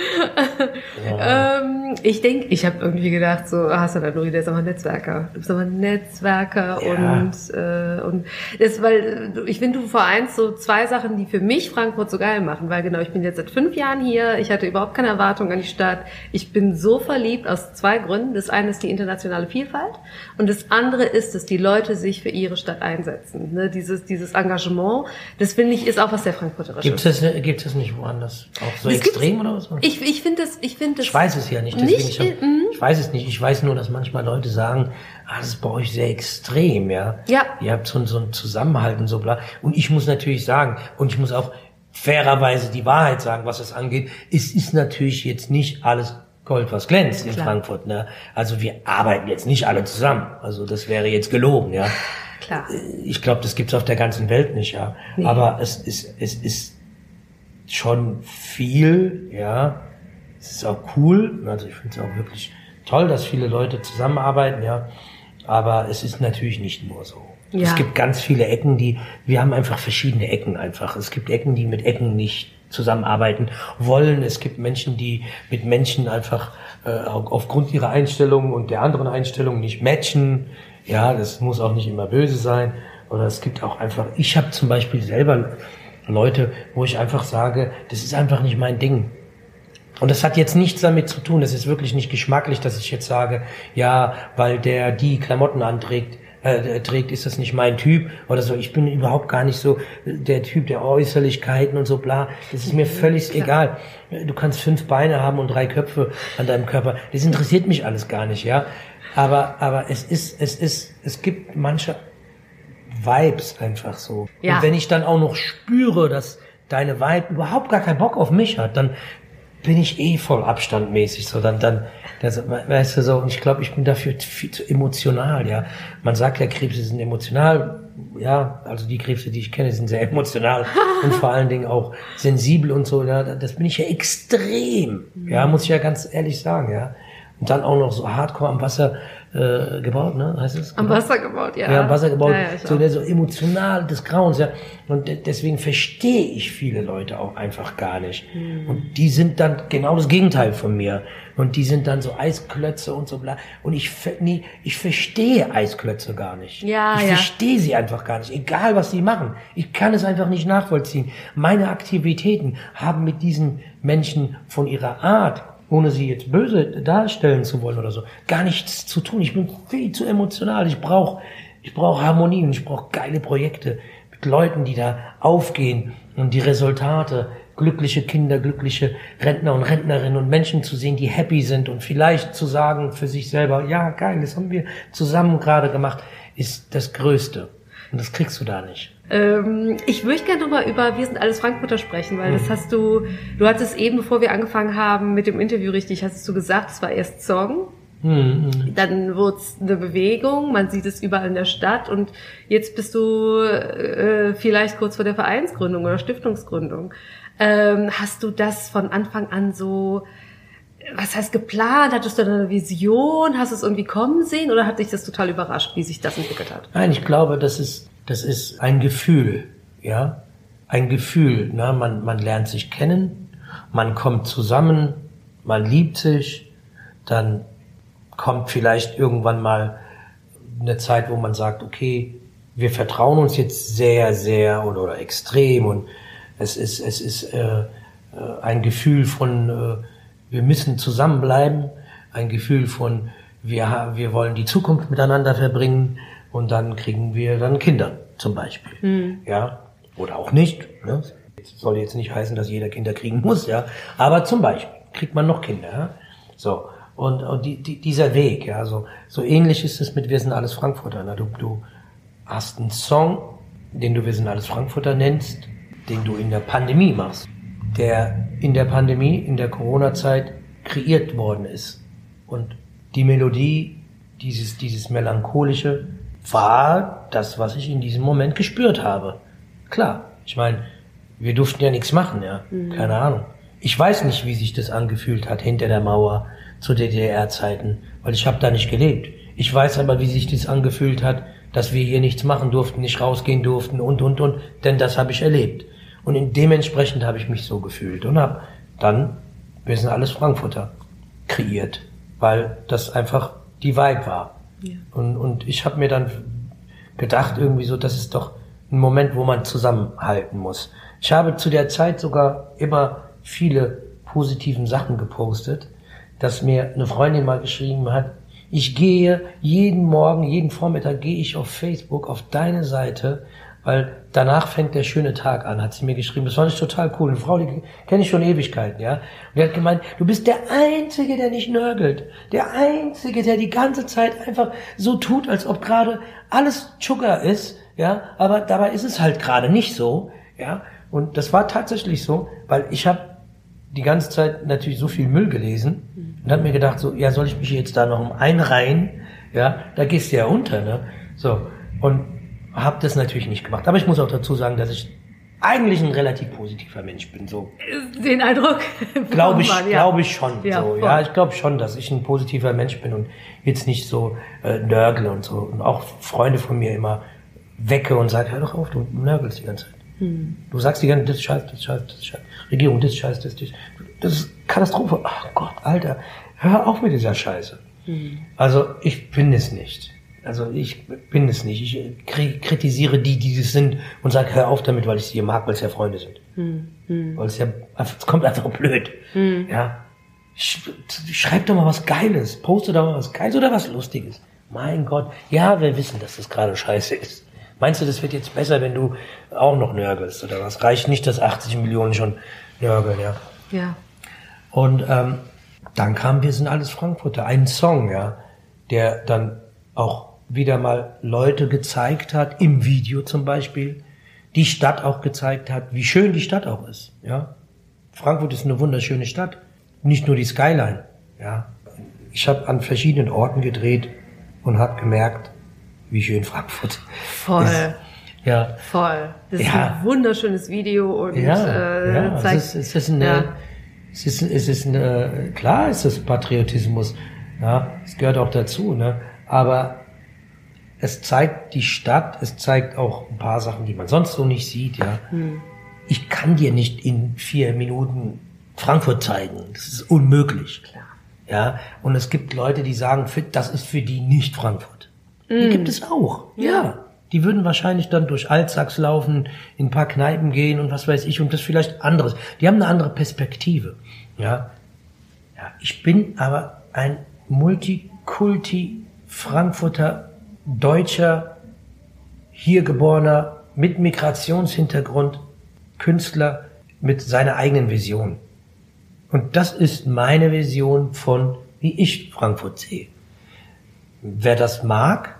Ähm, ich denke, ich habe irgendwie gedacht, so hast du da Nuri, der ist aber ein Netzwerker. Du bist aber ein Netzwerker und äh, und das, weil ich finde, du vereinst so zwei Sachen, die für mich Frankfurt so geil machen, weil genau, ich bin jetzt seit fünf Jahren hier. Ich hatte überhaupt keine Erwartung an die Stadt. Ich bin so verliebt aus zwei Gründen. Das eine ist die internationale Vielfalt. Und das andere ist, dass die Leute sich für ihre Stadt einsetzen. Ne? Dieses, dieses Engagement, das finde ich, ist auch was sehr Frankfurterisch gibt es, gibt es nicht woanders? Auch so das extrem oder was? Ich, ich finde das, ich finde das. Ich weiß es ja nicht. Deswegen nicht ich, hab, mhm. ich weiß es nicht. Ich weiß nur, dass manchmal Leute sagen, ah, das ist bei euch sehr extrem, ja. Ja. Ihr habt so, so ein Zusammenhalt und so bla. Und ich muss natürlich sagen, und ich muss auch fairerweise die Wahrheit sagen, was das angeht, es ist natürlich jetzt nicht alles Gold, was glänzt in Klar. Frankfurt. Ne? Also wir arbeiten jetzt nicht alle zusammen. Also das wäre jetzt gelogen, ja. Klar. Ich glaube, das gibt's auf der ganzen Welt nicht, ja. Nee. Aber es ist, es ist schon viel, ja. Es ist auch cool. Also ich finde es auch wirklich toll, dass viele Leute zusammenarbeiten, ja. Aber es ist natürlich nicht nur so. Ja. Es gibt ganz viele Ecken, die, wir haben einfach verschiedene Ecken einfach. Es gibt Ecken, die mit Ecken nicht zusammenarbeiten wollen. Es gibt Menschen, die mit Menschen einfach äh, aufgrund ihrer Einstellungen und der anderen Einstellungen nicht matchen. Ja, das muss auch nicht immer böse sein. Oder es gibt auch einfach, ich habe zum Beispiel selber Leute, wo ich einfach sage, das ist einfach nicht mein Ding. Und das hat jetzt nichts damit zu tun, es ist wirklich nicht geschmacklich, dass ich jetzt sage, ja, weil der die Klamotten anträgt, äh, trägt, ist das nicht mein Typ oder so. Ich bin überhaupt gar nicht so der Typ der Äußerlichkeiten und so bla. Das ist mir völlig egal. Du kannst fünf Beine haben und drei Köpfe an deinem Körper. Das interessiert mich alles gar nicht, ja. Aber, aber es ist, es ist, es gibt manche Vibes einfach so. Ja. Und wenn ich dann auch noch spüre, dass deine Vibe überhaupt gar keinen Bock auf mich hat, dann bin ich eh voll abstandmäßig, so dann, dann, das, weißt du so, und ich glaube, ich bin dafür viel zu emotional, ja. Man sagt ja, Krebse sind emotional, ja, also die Krebse, die ich kenne, sind sehr [LAUGHS] emotional und vor allen Dingen auch sensibel und so, ja, das bin ich ja extrem, ja, muss ich ja ganz ehrlich sagen, ja. Und dann auch noch so hardcore am Wasser äh, gebaut, ne? Heißt es? Am Wasser gebaut, ja. Ja, am Wasser gebaut. Ja, ja, so, der so emotional des Grauens, ja. Und deswegen verstehe ich viele Leute auch einfach gar nicht. Mhm. Und die sind dann genau das Gegenteil von mir. Und die sind dann so Eisklötze und so bla. Und ich, nee, ich verstehe Eisklötze gar nicht. Ja, ich ja. verstehe sie einfach gar nicht. Egal, was sie machen. Ich kann es einfach nicht nachvollziehen. Meine Aktivitäten haben mit diesen Menschen von ihrer Art ohne sie jetzt böse darstellen zu wollen oder so, gar nichts zu tun. Ich bin viel zu emotional. Ich brauche ich brauch Harmonie und ich brauche geile Projekte mit Leuten, die da aufgehen und die Resultate glückliche Kinder, glückliche Rentner und Rentnerinnen und Menschen zu sehen, die happy sind und vielleicht zu sagen für sich selber, ja, geil, das haben wir zusammen gerade gemacht, ist das Größte. Und das kriegst du da nicht. Ähm, ich würde gerne nochmal über Wir sind alles Frankfurter sprechen, weil das hast du, du hattest eben, bevor wir angefangen haben mit dem Interview richtig, hast du gesagt, es war erst Song. Mhm. Dann wurde es eine Bewegung, man sieht es überall in der Stadt und jetzt bist du äh, vielleicht kurz vor der Vereinsgründung oder Stiftungsgründung. Ähm, hast du das von Anfang an so, was heißt geplant? Hattest du eine Vision? Hast du es irgendwie kommen sehen oder hat dich das total überrascht, wie sich das entwickelt hat? Nein, ich glaube, das ist, das ist ein Gefühl, ja, ein Gefühl. Ne? Man, man lernt sich kennen, man kommt zusammen, man liebt sich, dann kommt vielleicht irgendwann mal eine Zeit, wo man sagt, okay, wir vertrauen uns jetzt sehr, sehr oder, oder extrem und es ist, es ist äh, äh ein Gefühl von, äh, wir müssen zusammenbleiben, ein Gefühl von, wir, wir wollen die Zukunft miteinander verbringen und dann kriegen wir dann Kinder zum Beispiel. Mhm. Ja, oder auch nicht. Ne? Das soll jetzt nicht heißen, dass jeder Kinder kriegen muss, ja. Aber zum Beispiel kriegt man noch Kinder. Ja? So. Und, und die, die, dieser Weg, ja, so, so ähnlich ist es mit Wir sind alles Frankfurter. Na, du, du hast einen Song, den du Wir sind alles Frankfurter nennst, den du in der Pandemie machst, der in der Pandemie, in der Corona-Zeit kreiert worden ist. Und die Melodie, dieses, dieses melancholische, war das, was ich in diesem Moment gespürt habe. Klar, ich meine, wir durften ja nichts machen, ja, mhm. keine Ahnung. Ich weiß nicht, wie sich das angefühlt hat hinter der Mauer, zu DDR-Zeiten, weil ich habe da nicht gelebt. Ich weiß aber, wie sich das angefühlt hat, dass wir hier nichts machen durften, nicht rausgehen durften und, und, und, denn das habe ich erlebt. Und in dementsprechend habe ich mich so gefühlt und habe dann, wir sind alles Frankfurter, kreiert, weil das einfach die Vibe war. Ja. Und, und ich habe mir dann gedacht, irgendwie so, das ist doch ein Moment, wo man zusammenhalten muss. Ich habe zu der Zeit sogar immer viele positiven Sachen gepostet, dass mir eine Freundin mal geschrieben hat, ich gehe jeden Morgen, jeden Vormittag gehe ich auf Facebook auf deine Seite, weil danach fängt der schöne Tag an, hat sie mir geschrieben. Das fand ich total cool. Eine Frau, die kenne ich schon Ewigkeiten, ja. Und die hat gemeint, du bist der Einzige, der nicht nörgelt. Der Einzige, der die ganze Zeit einfach so tut, als ob gerade alles Sugar ist, ja. Aber dabei ist es halt gerade nicht so, ja. Und das war tatsächlich so, weil ich habe die ganze Zeit natürlich so viel Müll gelesen und habe mir gedacht, so, ja, soll ich mich jetzt da noch einreihen? Ja, da gehst du ja unter, ne? So, und habe das natürlich nicht gemacht. Aber ich muss auch dazu sagen, dass ich eigentlich ein relativ positiver Mensch bin. So. Den Eindruck glaube ich, ja. glaube ich schon. Ja, so. ja ich glaube schon, dass ich ein positiver Mensch bin und jetzt nicht so äh, nörgle und so. Und auch Freunde von mir immer wecke und sage, hör doch auf, du nörgelst die ganze Zeit. Hm. Du sagst die ganze Zeit, das ist scheiße, das ist scheiße, das ist scheiße. Regierung, das ist scheiße, das ist das ist Katastrophe. Ach Gott, Alter, hör auf mit dieser Scheiße. Hm. Also ich bin es nicht. Also ich bin es nicht. Ich kritisiere die, die es sind und sage, hör auf damit, weil ich sie mag, weil es ja Freunde sind. Hm. Hm. Weil es ja, es kommt einfach blöd. Hm. Ja. Schreib doch mal was Geiles. Poste doch mal was Geiles oder was Lustiges. Mein Gott. Ja, wir wissen, dass das gerade scheiße ist. Meinst du, das wird jetzt besser, wenn du auch noch nörgelst oder was? Reicht nicht, dass 80 Millionen schon nörgeln, ja? Ja. Und ähm, dann kam Wir sind alles Frankfurter, ein Song, ja, der dann auch wieder mal Leute gezeigt hat, im Video zum Beispiel, die Stadt auch gezeigt hat, wie schön die Stadt auch ist, ja. Frankfurt ist eine wunderschöne Stadt, nicht nur die Skyline, ja. Ich habe an verschiedenen Orten gedreht und habe gemerkt, wie schön Frankfurt Voll. ist. Ja. Voll. Das ist ja. ein wunderschönes Video und ja, äh, ja. zeigt. Es ist, es ist eine, ja. es ist, es ist eine, klar ist das Patriotismus. Ja, es gehört auch dazu, ne? Aber es zeigt die Stadt, es zeigt auch ein paar Sachen, die man sonst so nicht sieht, ja. Hm. Ich kann dir nicht in vier Minuten Frankfurt zeigen. Das ist unmöglich. Klar. Ja. Und es gibt Leute, die sagen, das ist für die nicht Frankfurt. Die mm. gibt es auch. Ja. ja. Die würden wahrscheinlich dann durch Altsachs laufen, in ein paar Kneipen gehen und was weiß ich und das vielleicht anderes. Die haben eine andere Perspektive. Ja. Ja, ich bin aber ein Multikulti Frankfurter Deutscher, hier geborener, mit Migrationshintergrund, Künstler. mit seiner eigenen Vision. Und das ist meine Vision von, wie ich Frankfurt sehe. Wer das mag,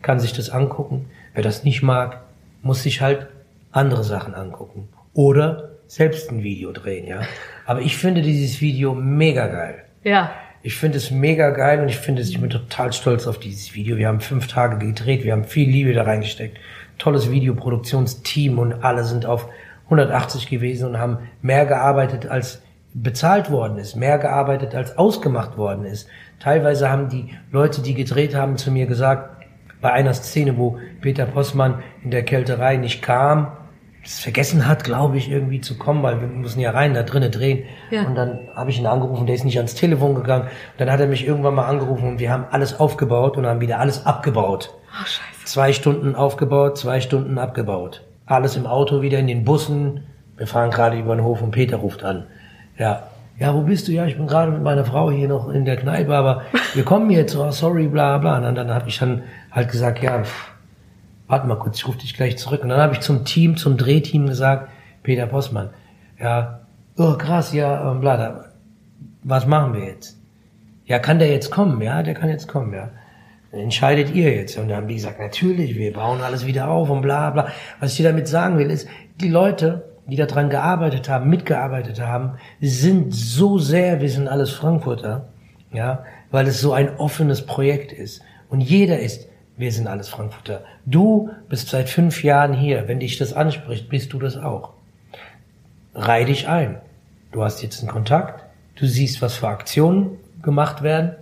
kann sich das angucken. Wer das nicht mag, muss sich halt andere Sachen angucken. Oder selbst ein Video drehen, ja. Aber ich finde dieses Video mega geil. Ja. Ich finde es mega geil und ich finde es, ich bin total stolz auf dieses Video. Wir haben fünf Tage gedreht, wir haben viel Liebe da reingesteckt. Tolles Videoproduktionsteam und alle sind auf 180 gewesen und haben mehr gearbeitet als bezahlt worden ist, mehr gearbeitet als ausgemacht worden ist. Teilweise haben die Leute, die gedreht haben, zu mir gesagt, bei einer Szene, wo Peter Possmann in der Kälterei nicht kam, es vergessen hat, glaube ich, irgendwie zu kommen, weil wir müssen ja rein, da drinnen drehen. Ja. Und dann habe ich ihn angerufen, der ist nicht ans Telefon gegangen. Und dann hat er mich irgendwann mal angerufen und wir haben alles aufgebaut und haben wieder alles abgebaut. Oh, scheiße. Zwei Stunden aufgebaut, zwei Stunden abgebaut. Alles im Auto wieder in den Bussen. Wir fahren gerade über den Hof und Peter ruft an. Ja. Ja, wo bist du? Ja, ich bin gerade mit meiner Frau hier noch in der Kneipe, aber wir kommen jetzt. Oh, sorry, bla bla. Und dann, dann habe ich dann halt gesagt, ja, pff, warte mal kurz, ich rufe dich gleich zurück. Und dann habe ich zum Team, zum Drehteam gesagt, Peter Postmann, ja, oh krass, ja, ähm, bla, da, was machen wir jetzt? Ja, kann der jetzt kommen? Ja, der kann jetzt kommen, ja. Entscheidet ihr jetzt. Und dann haben die gesagt, natürlich, wir bauen alles wieder auf und bla bla. Was ich dir damit sagen will, ist, die Leute, die daran gearbeitet haben, mitgearbeitet haben, sind so sehr, wir sind alles Frankfurter, ja, weil es so ein offenes Projekt ist. Und jeder ist wir sind alles Frankfurter. Du bist seit fünf Jahren hier. Wenn dich das anspricht, bist du das auch. Reih dich ein. Du hast jetzt einen Kontakt. Du siehst, was für Aktionen gemacht werden.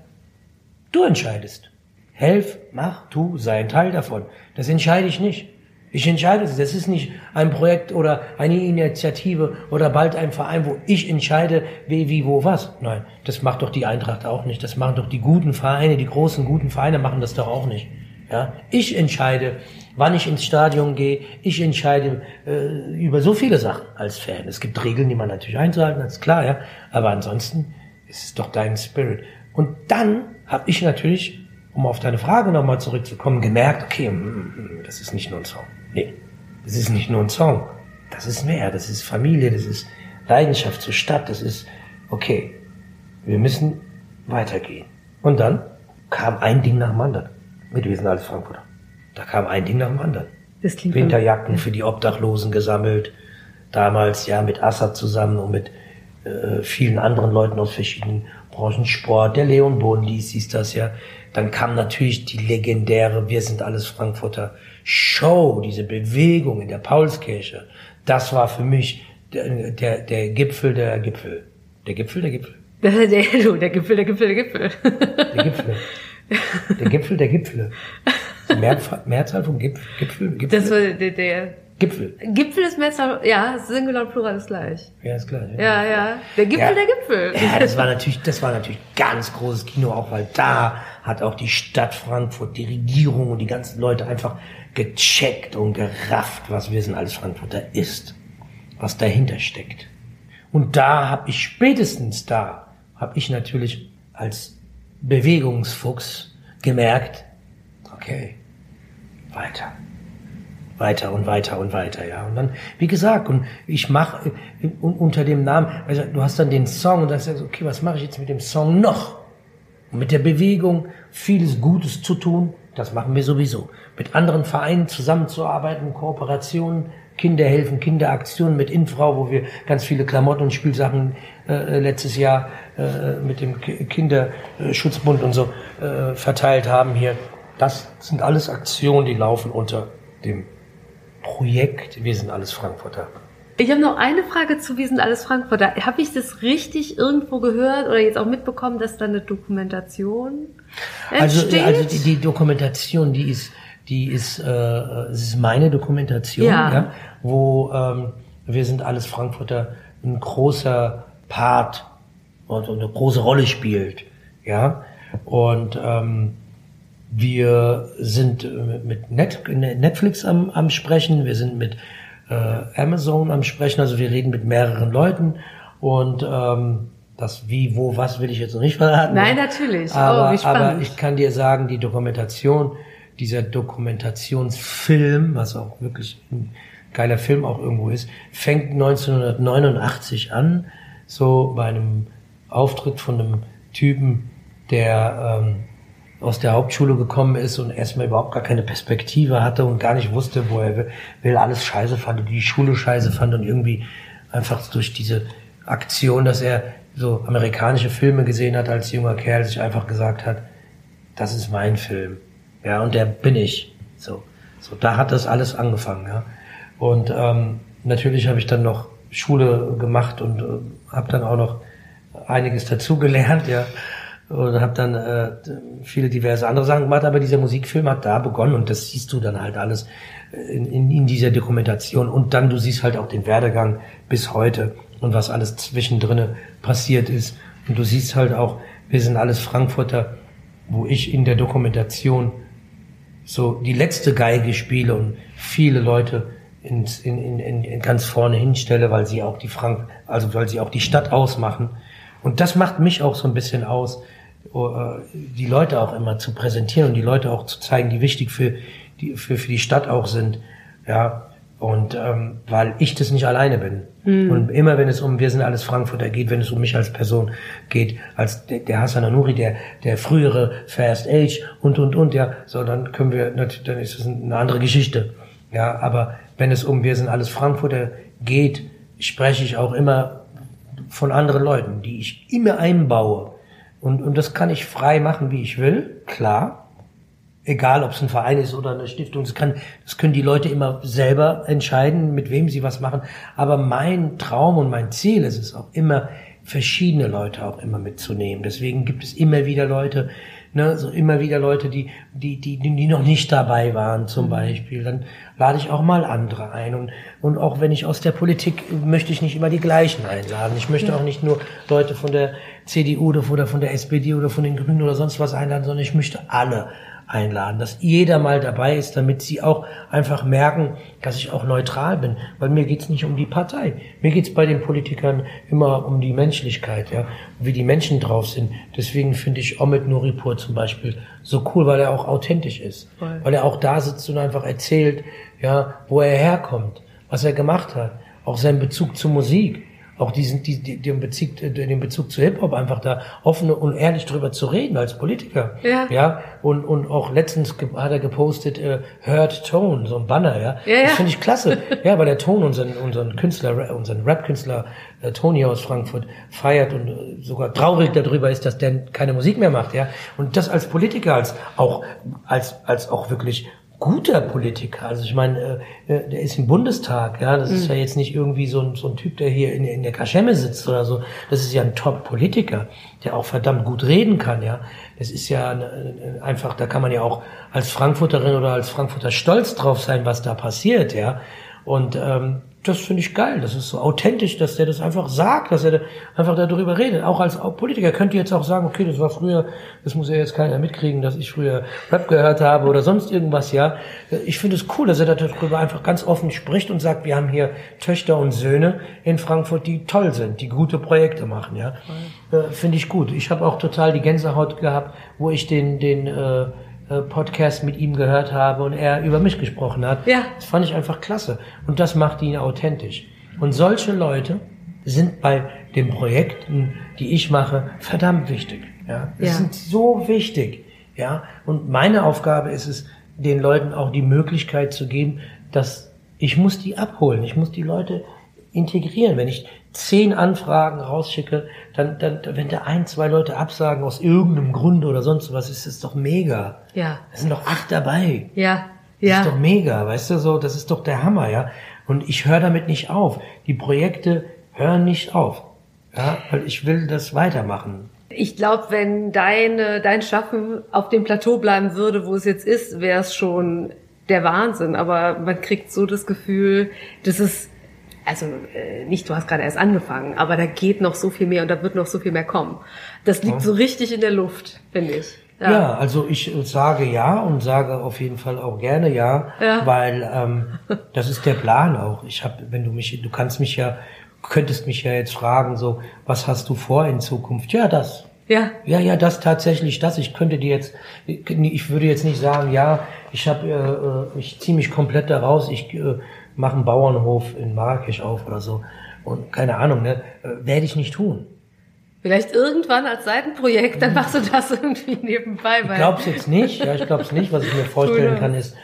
Du entscheidest. Helf, mach, tu, sei ein Teil davon. Das entscheide ich nicht. Ich entscheide es. Das ist nicht ein Projekt oder eine Initiative oder bald ein Verein, wo ich entscheide, wie, wie, wo, was. Nein, das macht doch die Eintracht auch nicht. Das machen doch die guten Vereine, die großen guten Vereine machen das doch auch nicht. Ja, ich entscheide, wann ich ins Stadion gehe. Ich entscheide äh, über so viele Sachen als Fan. Es gibt Regeln, die man natürlich einzuhalten, das ist klar, ja. Aber ansonsten ist es doch dein Spirit. Und dann habe ich natürlich, um auf deine Frage nochmal zurückzukommen, gemerkt, okay, mm, mm, das ist nicht nur ein Song. Nee, das ist nicht nur ein Song. Das ist mehr. Das ist Familie. Das ist Leidenschaft zur Stadt. Das ist okay. Wir müssen weitergehen. Und dann kam ein Ding nach dem anderen mit Wir sind alles Frankfurter. Da kam ein Ding nach dem anderen. Das klingt Winterjacken für die Obdachlosen gesammelt. Damals ja mit Assad zusammen und mit äh, vielen anderen Leuten aus verschiedenen Branchen, Sport, der Leon Bondis hieß das ja. Dann kam natürlich die legendäre Wir sind alles Frankfurter Show, diese Bewegung in der Paulskirche. Das war für mich der, der, der Gipfel der Gipfel. Der Gipfel der Gipfel. [LAUGHS] Der, der, der Gipfel der Gipfel der Gipfel. Der Gipfel. Der Gipfel der Gipfel. Die Mehrzahl von Gipfel, Gipfel, Gipfel. Das war der, der Gipfel. Gipfel ist Mehrzahl, ja, Singular und Plural ist gleich. Ja, ist gleich. Ja, ja. ja. Der Gipfel, ja. der Gipfel. Ja, das war natürlich, das war natürlich ganz großes Kino, auch weil da hat auch die Stadt Frankfurt, die Regierung und die ganzen Leute einfach gecheckt und gerafft, was wir sind alles Frankfurter ist, was dahinter steckt. Und da habe ich spätestens da, habe ich natürlich als Bewegungsfuchs gemerkt, okay, weiter, weiter und weiter und weiter, ja. Und dann, wie gesagt, und ich mache unter dem Namen, also du hast dann den Song und dann sagst du, okay, was mache ich jetzt mit dem Song noch? Und mit der Bewegung vieles Gutes zu tun, das machen wir sowieso. Mit anderen Vereinen zusammenzuarbeiten, Kooperationen, Kinder helfen, Kinderaktionen mit Infrau, wo wir ganz viele Klamotten und Spielsachen äh, letztes Jahr äh, mit dem Kinderschutzbund und so äh, verteilt haben hier. Das sind alles Aktionen, die laufen unter dem Projekt Wir sind alles Frankfurter. Ich habe noch eine Frage zu Wir sind alles Frankfurter. Habe ich das richtig irgendwo gehört oder jetzt auch mitbekommen, dass da eine Dokumentation entsteht? Also, also die, die Dokumentation, die ist die ist, äh, es ist meine Dokumentation, ja. ja wo ähm, wir sind alles Frankfurter ein großer Part und, und eine große Rolle spielt, ja. Und ähm, wir sind mit Net, Netflix am, am Sprechen, wir sind mit äh, Amazon am Sprechen, also wir reden mit mehreren Leuten und ähm, das wie, wo, was will ich jetzt noch nicht verraten. Nein, natürlich. Aber, oh, aber ich kann dir sagen, die Dokumentation dieser Dokumentationsfilm, was auch wirklich in geiler Film auch irgendwo ist, fängt 1989 an, so bei einem Auftritt von einem Typen, der ähm, aus der Hauptschule gekommen ist und erstmal überhaupt gar keine Perspektive hatte und gar nicht wusste, wo er will, alles scheiße fand und die Schule scheiße fand und irgendwie einfach durch diese Aktion, dass er so amerikanische Filme gesehen hat als junger Kerl, sich einfach gesagt hat, das ist mein Film. Ja, und der bin ich. So, so da hat das alles angefangen. Ja. Und ähm, natürlich habe ich dann noch Schule gemacht und äh, habe dann auch noch einiges dazugelernt, ja. Und habe dann äh, viele diverse andere Sachen gemacht, aber dieser Musikfilm hat da begonnen und das siehst du dann halt alles in, in, in dieser Dokumentation. Und dann, du siehst halt auch den Werdegang bis heute und was alles zwischendrin passiert ist. Und du siehst halt auch, wir sind alles Frankfurter, wo ich in der Dokumentation so die letzte Geige spiele und viele Leute ins, in, in, in ganz vorne hinstelle, weil sie auch die Frank, also weil sie auch die Stadt ausmachen. Und das macht mich auch so ein bisschen aus, äh, die Leute auch immer zu präsentieren und die Leute auch zu zeigen, die wichtig für die, für, für die Stadt auch sind. Ja, und ähm, weil ich das nicht alleine bin. Mhm. Und immer wenn es um wir sind alles Frankfurter geht, wenn es um mich als Person geht, als der, der Hassan Anuri, der, der frühere Fast Age und und und, ja, so dann können wir natürlich, dann ist es eine andere Geschichte. Ja, aber wenn es um wir sind alles Frankfurter geht, spreche ich auch immer von anderen Leuten, die ich immer einbaue. Und, und das kann ich frei machen, wie ich will, klar egal ob es ein Verein ist oder eine Stiftung, das, kann, das können die Leute immer selber entscheiden, mit wem sie was machen. Aber mein Traum und mein Ziel ist es auch immer, verschiedene Leute auch immer mitzunehmen. Deswegen gibt es immer wieder Leute, ne, so immer wieder Leute, die, die, die, die noch nicht dabei waren, zum mhm. Beispiel. Dann lade ich auch mal andere ein. Und, und auch wenn ich aus der Politik, möchte ich nicht immer die gleichen einladen. Ich möchte ja. auch nicht nur Leute von der CDU oder von der SPD oder von den Grünen oder sonst was einladen, sondern ich möchte alle einladen, dass jeder mal dabei ist, damit sie auch einfach merken, dass ich auch neutral bin. Weil mir geht's nicht um die Partei. Mir geht's bei den Politikern immer um die Menschlichkeit, ja, wie die Menschen drauf sind. Deswegen finde ich Omid Nuripur zum Beispiel so cool, weil er auch authentisch ist. Voll. Weil er auch da sitzt und einfach erzählt, ja, wo er herkommt, was er gemacht hat, auch seinen Bezug zur Musik auch diesen, die, die, den, Bezug, den Bezug zu Hip-Hop einfach da offen und ehrlich drüber zu reden als Politiker. Ja. ja? Und, und auch letztens hat er gepostet, äh, Heard Tone, so ein Banner, ja. ja, ja. Das finde ich klasse. [LAUGHS] ja, weil der Ton unseren, unseren Künstler, unseren Rap-Künstler äh, Tony aus Frankfurt feiert und äh, sogar traurig darüber ist, dass der keine Musik mehr macht, ja. Und das als Politiker, als auch, als, als auch wirklich guter Politiker. Also ich meine, äh, äh, der ist im Bundestag, ja. Das mhm. ist ja jetzt nicht irgendwie so ein, so ein Typ, der hier in, in der Kaschemme sitzt oder so. Das ist ja ein Top-Politiker, der auch verdammt gut reden kann, ja. Das ist ja einfach, da kann man ja auch als Frankfurterin oder als Frankfurter stolz drauf sein, was da passiert, ja. Und ähm, das finde ich geil. Das ist so authentisch, dass der das einfach sagt, dass er einfach darüber redet. Auch als Politiker könnte jetzt auch sagen, okay, das war früher, das muss ja jetzt keiner mitkriegen, dass ich früher Rap gehört habe oder sonst irgendwas, ja. Ich finde es cool, dass er darüber einfach ganz offen spricht und sagt, wir haben hier Töchter und Söhne in Frankfurt, die toll sind, die gute Projekte machen, ja. Äh, finde ich gut. Ich habe auch total die Gänsehaut gehabt, wo ich den, den äh, Podcast mit ihm gehört habe und er über mich gesprochen hat. Ja. Das fand ich einfach klasse. Und das macht ihn authentisch. Und solche Leute sind bei den Projekten, die ich mache, verdammt wichtig. Ja, das ja. sind so wichtig. Ja, und meine Aufgabe ist es, den Leuten auch die Möglichkeit zu geben, dass ich muss die abholen. Ich muss die Leute integrieren. Wenn ich zehn Anfragen rausschicke, dann, dann, wenn da ein, zwei Leute absagen aus irgendeinem Grund oder sonst was, ist das doch mega. Ja. Es sind doch acht dabei. Ja. Ja. Das ist doch mega, weißt du, so, das ist doch der Hammer, ja. Und ich höre damit nicht auf. Die Projekte hören nicht auf. Ja, weil ich will das weitermachen. Ich glaube, wenn deine, dein Schaffen auf dem Plateau bleiben würde, wo es jetzt ist, wäre es schon der Wahnsinn. Aber man kriegt so das Gefühl, dass es also äh, nicht, du hast gerade erst angefangen, aber da geht noch so viel mehr und da wird noch so viel mehr kommen. Das liegt ja. so richtig in der Luft, finde ich. Ja. ja. also ich sage ja und sage auf jeden Fall auch gerne ja, ja. weil ähm, das ist der Plan auch. Ich habe, wenn du mich, du kannst mich ja, könntest mich ja jetzt fragen, so, was hast du vor in Zukunft? Ja, das. Ja. Ja, ja, das tatsächlich, das. Ich könnte dir jetzt, ich würde jetzt nicht sagen, ja, ich habe, äh, äh, ich ziehe mich komplett da raus, ich äh, mache einen Bauernhof in Marrakesch auf oder so. Und keine Ahnung, ne, äh, werde ich nicht tun. Vielleicht irgendwann als Seitenprojekt, dann machst du das [LAUGHS] irgendwie nebenbei. Ich glaube es jetzt nicht. Ja, ich glaube es nicht. Was ich mir vorstellen kann, ist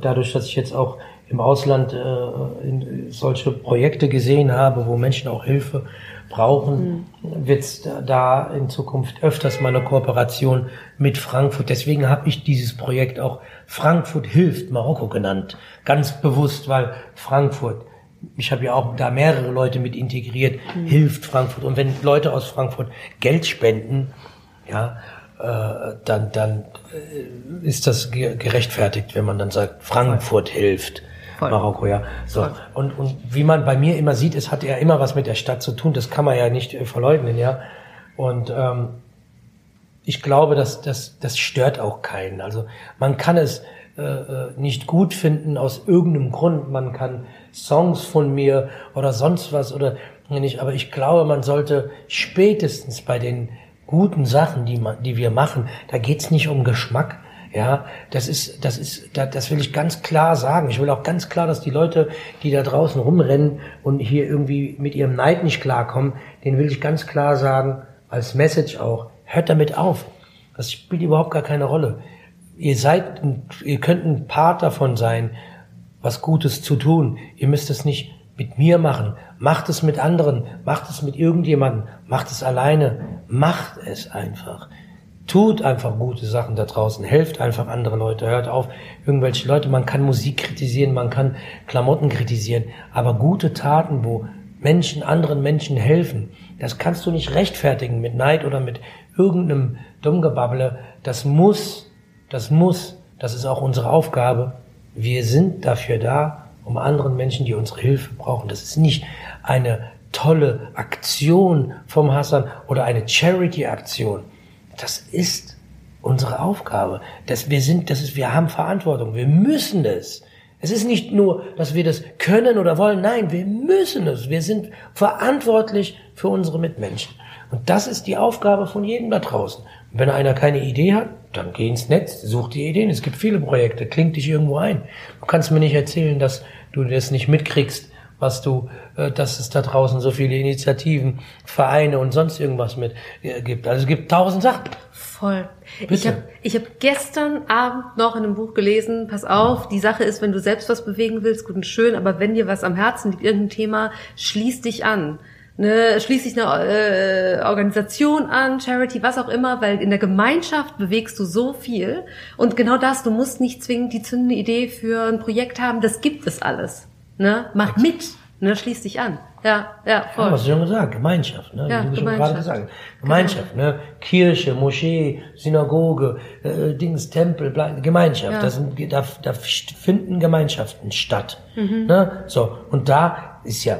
dadurch, dass ich jetzt auch im Ausland äh, solche Projekte gesehen habe, wo Menschen auch Hilfe brauchen, mhm. wird es da in Zukunft öfters mal eine Kooperation mit Frankfurt. Deswegen habe ich dieses Projekt auch Frankfurt hilft Marokko genannt. Ganz bewusst, weil Frankfurt ich habe ja auch da mehrere Leute mit integriert, mhm. hilft Frankfurt. Und wenn Leute aus Frankfurt Geld spenden, ja, äh, dann, dann äh, ist das gerechtfertigt, wenn man dann sagt, Frankfurt hilft. Voll. Marokko, ja. So. Und, und wie man bei mir immer sieht, es hat ja immer was mit der Stadt zu tun, das kann man ja nicht äh, verleugnen, ja. Und ähm, ich glaube, dass das, das stört auch keinen. Also man kann es äh, äh nicht gut finden aus irgendeinem Grund. Man kann Songs von mir oder sonst was oder nicht. Aber ich glaube, man sollte spätestens bei den guten Sachen, die, man, die wir machen, da geht's nicht um Geschmack. Ja, das ist, das ist, das will ich ganz klar sagen. Ich will auch ganz klar, dass die Leute, die da draußen rumrennen und hier irgendwie mit ihrem Neid nicht klarkommen, den will ich ganz klar sagen, als Message auch, hört damit auf. Das spielt überhaupt gar keine Rolle. Ihr seid, ihr könnt ein Part davon sein, was Gutes zu tun. Ihr müsst es nicht mit mir machen. Macht es mit anderen. Macht es mit irgendjemandem. Macht es alleine. Macht es einfach. Tut einfach gute Sachen da draußen. Helft einfach andere Leute. Hört auf irgendwelche Leute. Man kann Musik kritisieren. Man kann Klamotten kritisieren. Aber gute Taten, wo Menschen anderen Menschen helfen, das kannst du nicht rechtfertigen mit Neid oder mit irgendeinem Dummgebabble. Das muss, das muss, das ist auch unsere Aufgabe, wir sind dafür da, um anderen Menschen, die unsere Hilfe brauchen. Das ist nicht eine tolle Aktion vom Hassan oder eine Charity-Aktion. Das ist unsere Aufgabe. Das, wir sind, das ist, wir haben Verantwortung. Wir müssen es. Es ist nicht nur, dass wir das können oder wollen. Nein, wir müssen es. Wir sind verantwortlich für unsere Mitmenschen. Und das ist die Aufgabe von jedem da draußen. Und wenn einer keine Idee hat, dann geh ins Netz, such die Ideen. Es gibt viele Projekte, klingt dich irgendwo ein. Du kannst mir nicht erzählen, dass du das nicht mitkriegst, was du, äh, dass es da draußen so viele Initiativen, Vereine und sonst irgendwas mit äh, gibt. Also es gibt tausend Sachen. Voll. Bitte. Ich habe ich hab gestern Abend noch in einem Buch gelesen, pass auf, die Sache ist, wenn du selbst was bewegen willst, gut und schön, aber wenn dir was am Herzen liegt, irgendein Thema, schließ dich an ne, schließ dich eine äh, Organisation an, Charity, was auch immer, weil in der Gemeinschaft bewegst du so viel. Und genau das, du musst nicht zwingend die zündende Idee für ein Projekt haben, das gibt es alles. Ne? Mach mit, ne? schließ dich an. Ja, ja, voll. Ja, was du schon gesagt, Gemeinschaft, ne? Ja, Wie du schon gerade gesagt Gemeinschaft, genau. ne? Kirche, Moschee, Synagoge, äh, Dings, Tempel, Gemeinschaft. Ja. Das sind, da, da finden Gemeinschaften statt. Mhm. Ne? So, und da ist ja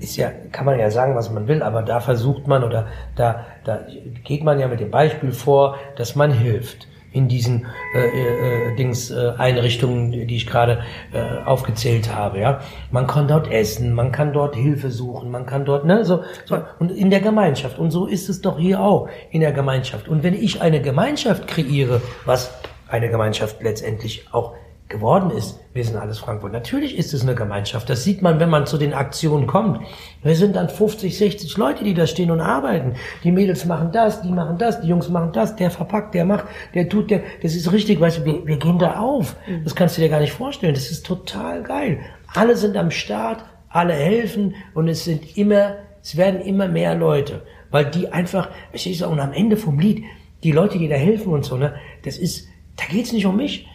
ist ja, kann man ja sagen, was man will, aber da versucht man oder da, da geht man ja mit dem Beispiel vor, dass man hilft in diesen äh, äh, Dings äh, Einrichtungen, die ich gerade äh, aufgezählt habe. Ja, man kann dort essen, man kann dort Hilfe suchen, man kann dort ne so, so und in der Gemeinschaft und so ist es doch hier auch in der Gemeinschaft. Und wenn ich eine Gemeinschaft kreiere, was eine Gemeinschaft letztendlich auch geworden ist. Wir sind alles Frankfurt. Natürlich ist es eine Gemeinschaft. Das sieht man, wenn man zu den Aktionen kommt. Wir sind dann 50, 60 Leute, die da stehen und arbeiten. Die Mädels machen das, die machen das, die Jungs machen das, der verpackt, der macht, der tut, der, das ist richtig, weißt du, wir, wir gehen da auf. Mhm. Das kannst du dir gar nicht vorstellen. Das ist total geil. Alle sind am Start, alle helfen und es sind immer, es werden immer mehr Leute. Weil die einfach, ich sehe und am Ende vom Lied, die Leute, die da helfen und so, ne, das ist, da geht's nicht um mich?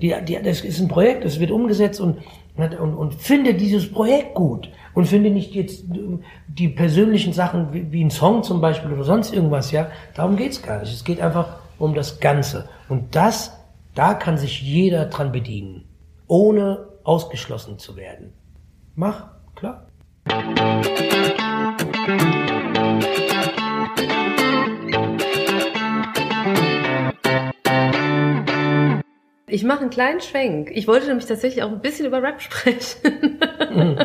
Die, die, das ist ein Projekt, das wird umgesetzt und, und, und finde dieses Projekt gut. Und finde nicht jetzt die persönlichen Sachen wie, wie ein Song zum Beispiel oder sonst irgendwas, ja. Darum geht's gar nicht. Es geht einfach um das Ganze. Und das, da kann sich jeder dran bedienen, ohne ausgeschlossen zu werden. Mach, klar. Ich mache einen kleinen Schwenk. Ich wollte nämlich tatsächlich auch ein bisschen über Rap sprechen. Mhm.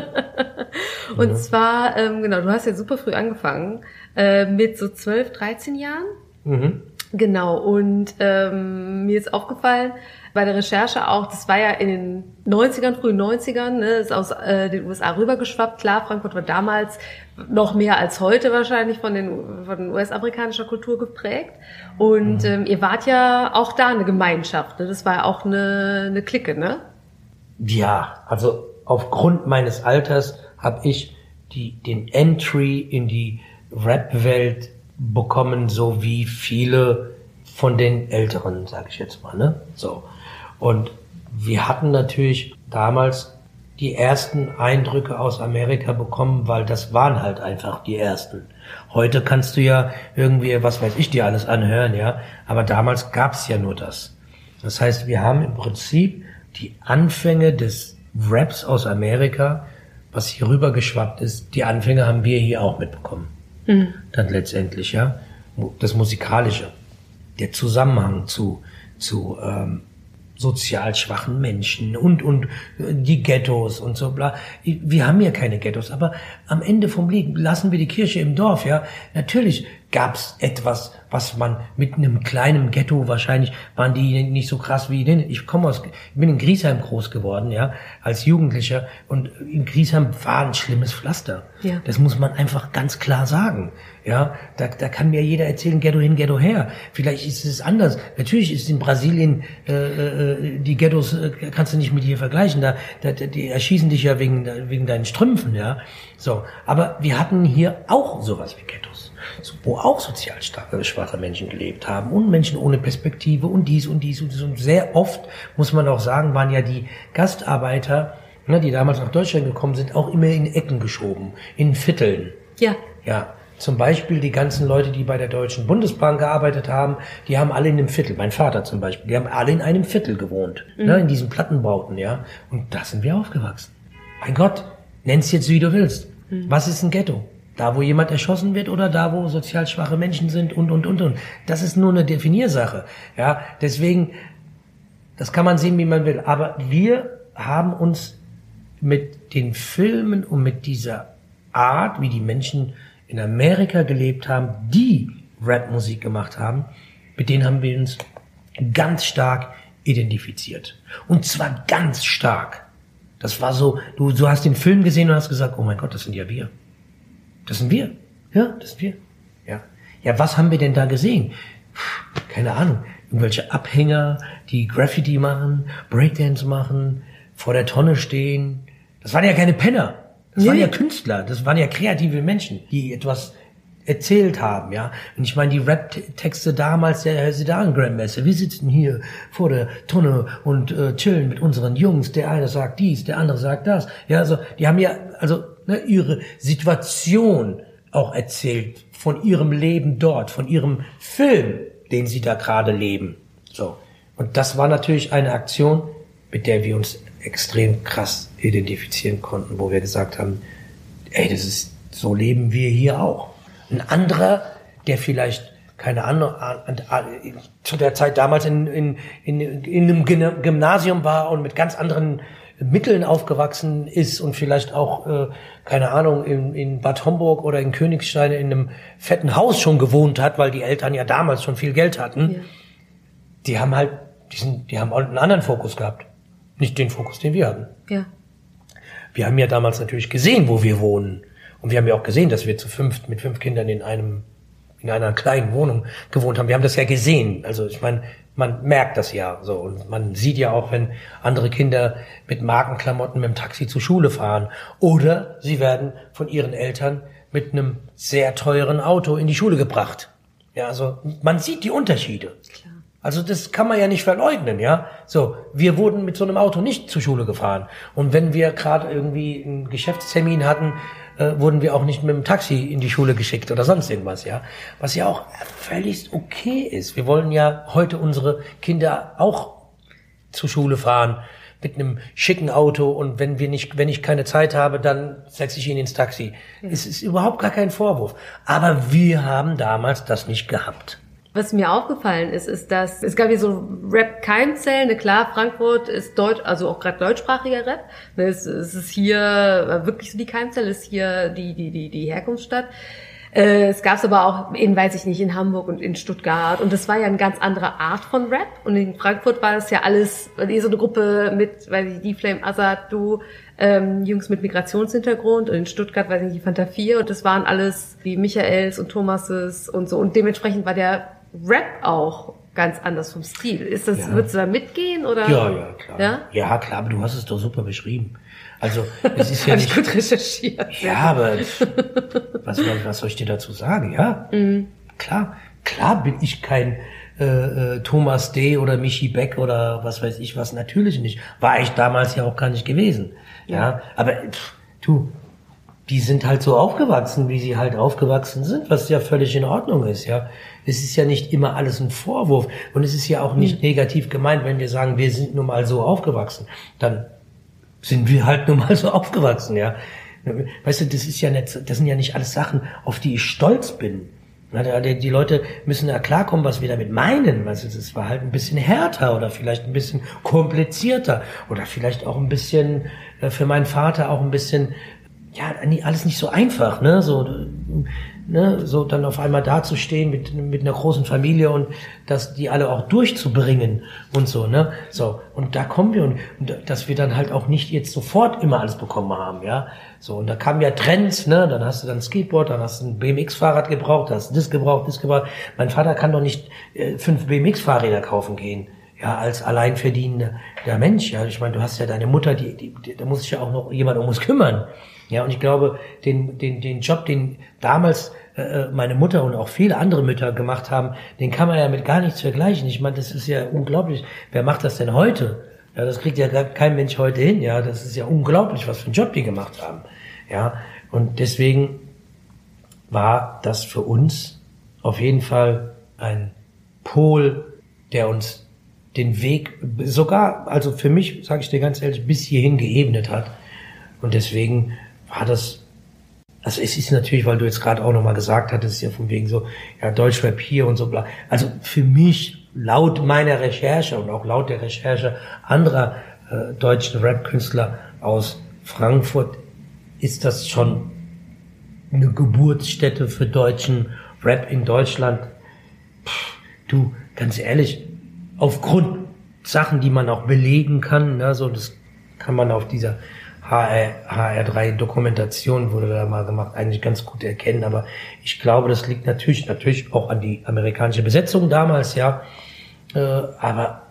Und mhm. zwar, ähm, genau, du hast ja super früh angefangen, äh, mit so 12, 13 Jahren. Mhm. Genau, und ähm, mir ist aufgefallen, bei der Recherche auch, das war ja in den 90ern, frühen 90ern, ne, ist aus äh, den USA rübergeschwappt. Klar, Frankfurt war damals noch mehr als heute wahrscheinlich von den von US-amerikanischer Kultur geprägt. Und mhm. ähm, ihr wart ja auch da eine Gemeinschaft, ne? Das war ja auch eine, eine Clique, ne? Ja, also aufgrund meines Alters habe ich die, den Entry in die Rap-Welt bekommen, so wie viele von den Älteren, sage ich jetzt mal. Ne? So. Und wir hatten natürlich damals die ersten Eindrücke aus Amerika bekommen, weil das waren halt einfach die ersten. Heute kannst du ja irgendwie, was weiß ich, dir alles anhören, ja. Aber damals gab's ja nur das. Das heißt, wir haben im Prinzip die Anfänge des Raps aus Amerika, was hier rüber geschwappt ist, die Anfänge haben wir hier auch mitbekommen. Mhm. Dann letztendlich, ja. Das Musikalische, der Zusammenhang zu, zu ähm, sozial schwachen Menschen und, und die Ghettos und so bla. Wir haben ja keine Ghettos, aber am Ende vom Lied lassen wir die Kirche im Dorf, ja. Natürlich gab's etwas, was man mit einem kleinen Ghetto wahrscheinlich waren die nicht so krass wie denn ich komme aus ich bin in Griesheim groß geworden ja als Jugendlicher. Und in Griesheim war ein schlimmes Pflaster. Ja. das muss man einfach ganz klar sagen ja. Da, da kann mir jeder erzählen Ghetto hin Ghetto her. Vielleicht ist es anders. Natürlich ist in Brasilien äh, äh, die Ghettos äh, kannst du nicht mit hier vergleichen. Da, da die erschießen dich ja wegen wegen deinen Strümpfen ja. So. Aber wir hatten hier auch sowas wie Ghettos wo auch sozial starke, schwache Menschen gelebt haben und Menschen ohne Perspektive und dies und dies und dies. Und sehr oft, muss man auch sagen, waren ja die Gastarbeiter, ne, die damals nach Deutschland gekommen sind, auch immer in Ecken geschoben, in Vierteln. Ja. Ja. Zum Beispiel die ganzen Leute, die bei der Deutschen Bundesbahn gearbeitet haben, die haben alle in einem Viertel. Mein Vater zum Beispiel, die haben alle in einem Viertel gewohnt, ne, mhm. ne, in diesen Plattenbauten, ja. Und da sind wir aufgewachsen. Mein Gott, nenn's jetzt wie du willst. Mhm. Was ist ein Ghetto? Da, wo jemand erschossen wird oder da, wo sozial schwache Menschen sind und, und, und, und. Das ist nur eine Definiersache. Ja, deswegen, das kann man sehen, wie man will. Aber wir haben uns mit den Filmen und mit dieser Art, wie die Menschen in Amerika gelebt haben, die Rapmusik gemacht haben, mit denen haben wir uns ganz stark identifiziert. Und zwar ganz stark. Das war so, du, du hast den Film gesehen und hast gesagt, oh mein Gott, das sind ja wir. Das sind wir. Ja, das sind wir. Ja. Ja, was haben wir denn da gesehen? Keine Ahnung. Irgendwelche Abhänger, die Graffiti machen, Breakdance machen, vor der Tonne stehen. Das waren ja keine Penner. Das nee. waren ja Künstler. Das waren ja kreative Menschen, die etwas erzählt haben, ja. Und ich meine, die Rap-Texte damals der Herr Sedan Grandmaster, wir sitzen hier vor der Tonne und äh, chillen mit unseren Jungs. Der eine sagt dies, der andere sagt das. Ja, also die haben ja, also ne, ihre Situation auch erzählt, von ihrem Leben dort, von ihrem Film, den sie da gerade leben. So. Und das war natürlich eine Aktion, mit der wir uns extrem krass identifizieren konnten, wo wir gesagt haben, ey, das ist, so leben wir hier auch. Ein anderer, der vielleicht keine Ahnung, zu der Zeit damals in, in, in, in einem Gymnasium war und mit ganz anderen Mitteln aufgewachsen ist und vielleicht auch, äh, keine Ahnung, in, in Bad Homburg oder in Königstein in einem fetten Haus schon gewohnt hat, weil die Eltern ja damals schon viel Geld hatten, ja. die haben halt, die, sind, die haben einen anderen Fokus gehabt. Nicht den Fokus, den wir hatten. Ja. Wir haben ja damals natürlich gesehen, wo wir wohnen. Und wir haben ja auch gesehen, dass wir zu fünft mit fünf Kindern in einem in einer kleinen Wohnung gewohnt haben. Wir haben das ja gesehen. Also ich meine, man merkt das ja so und man sieht ja auch, wenn andere Kinder mit Markenklamotten mit dem Taxi zur Schule fahren oder sie werden von ihren Eltern mit einem sehr teuren Auto in die Schule gebracht. Ja, also man sieht die Unterschiede. Klar. Also das kann man ja nicht verleugnen, ja. So, wir wurden mit so einem Auto nicht zur Schule gefahren und wenn wir gerade irgendwie einen Geschäftstermin hatten, äh, wurden wir auch nicht mit dem Taxi in die Schule geschickt oder sonst irgendwas, ja. Was ja auch völlig okay ist. Wir wollen ja heute unsere Kinder auch zur Schule fahren mit einem schicken Auto und wenn wir nicht, wenn ich keine Zeit habe, dann setze ich ihn ins Taxi. Ja. Es ist überhaupt gar kein Vorwurf. Aber wir haben damals das nicht gehabt. Was mir aufgefallen ist, ist, dass es gab hier so Rap-Keimzellen. Ne, klar, Frankfurt ist deutsch, also auch gerade deutschsprachiger Rap. Ne, es, es ist hier wirklich so die Keimzelle, ist hier die die die die Herkunftsstadt. Äh, es gab es aber auch in, weiß ich nicht, in Hamburg und in Stuttgart. Und das war ja eine ganz andere Art von Rap. Und in Frankfurt war das ja alles, eh so eine Gruppe mit, weiß ich, die Flame Azad, du, ähm, Jungs mit Migrationshintergrund. Und in Stuttgart, weiß ich nicht, die Fanta 4. Und das waren alles die Michaels und Thomases und so. Und dementsprechend war der Rap auch ganz anders vom Stil. Ist das, ja. würdest du da mitgehen oder? Ja, ja, klar. Ja? ja, klar, aber du hast es doch super beschrieben. Also, es [LAUGHS] ist ja nicht. gut recherchiert. Ja, aber was, was soll ich dir dazu sagen? Ja, mhm. klar, klar bin ich kein äh, äh, Thomas D. oder Michi Beck oder was weiß ich was. Natürlich nicht. War ich damals ja auch gar nicht gewesen. Ja, ja aber pff, du, die sind halt so aufgewachsen, wie sie halt aufgewachsen sind, was ja völlig in Ordnung ist, ja. Es ist ja nicht immer alles ein Vorwurf und es ist ja auch nicht mhm. negativ gemeint, wenn wir sagen, wir sind nun mal so aufgewachsen. Dann sind wir halt nun mal so aufgewachsen, ja. Weißt du, das ist ja nicht, das sind ja nicht alles Sachen, auf die ich stolz bin. Die Leute müssen ja klarkommen, was wir damit meinen. Weißt du, das war halt ein bisschen härter oder vielleicht ein bisschen komplizierter oder vielleicht auch ein bisschen äh, für meinen Vater auch ein bisschen ja, alles nicht so einfach, ne? So, ne? so dann auf einmal dazustehen mit, mit einer großen Familie und das die alle auch durchzubringen und so, ne? So, und da kommen wir und, und dass wir dann halt auch nicht jetzt sofort immer alles bekommen haben, ja? So, und da kamen ja Trends, ne? Dann hast du dann Skateboard, dann hast du ein BMX-Fahrrad gebraucht, hast das gebraucht, das gebraucht. Mein Vater kann doch nicht äh, fünf BMX-Fahrräder kaufen gehen ja, als alleinverdienender Mensch. Ja, ich meine, du hast ja deine Mutter, die, die, die da muss sich ja auch noch jemand um uns kümmern. Ja, und ich glaube, den, den, den Job, den damals äh, äh, meine Mutter und auch viele andere Mütter gemacht haben, den kann man ja mit gar nichts vergleichen. Ich meine, das ist ja unglaublich. Wer macht das denn heute? Ja, das kriegt ja kein Mensch heute hin. Ja, das ist ja unglaublich, was für einen Job die gemacht haben. Ja, und deswegen war das für uns auf jeden Fall ein Pol, der uns den Weg sogar, also für mich, sage ich dir ganz ehrlich, bis hierhin geebnet hat. Und deswegen war das, also es ist natürlich, weil du jetzt gerade auch nochmal gesagt hattest, ja von wegen so, ja, Deutschrap hier und so bla. Also für mich, laut meiner Recherche und auch laut der Recherche anderer äh, deutschen Rap-Künstler aus Frankfurt, ist das schon eine Geburtsstätte für deutschen Rap in Deutschland. Pff, du, ganz ehrlich, aufgrund Sachen, die man auch belegen kann, ne, so das kann man auf dieser HR, HR3-Dokumentation wurde da mal gemacht, eigentlich ganz gut erkennen. Aber ich glaube, das liegt natürlich, natürlich auch an die amerikanische Besetzung damals, ja. Äh, aber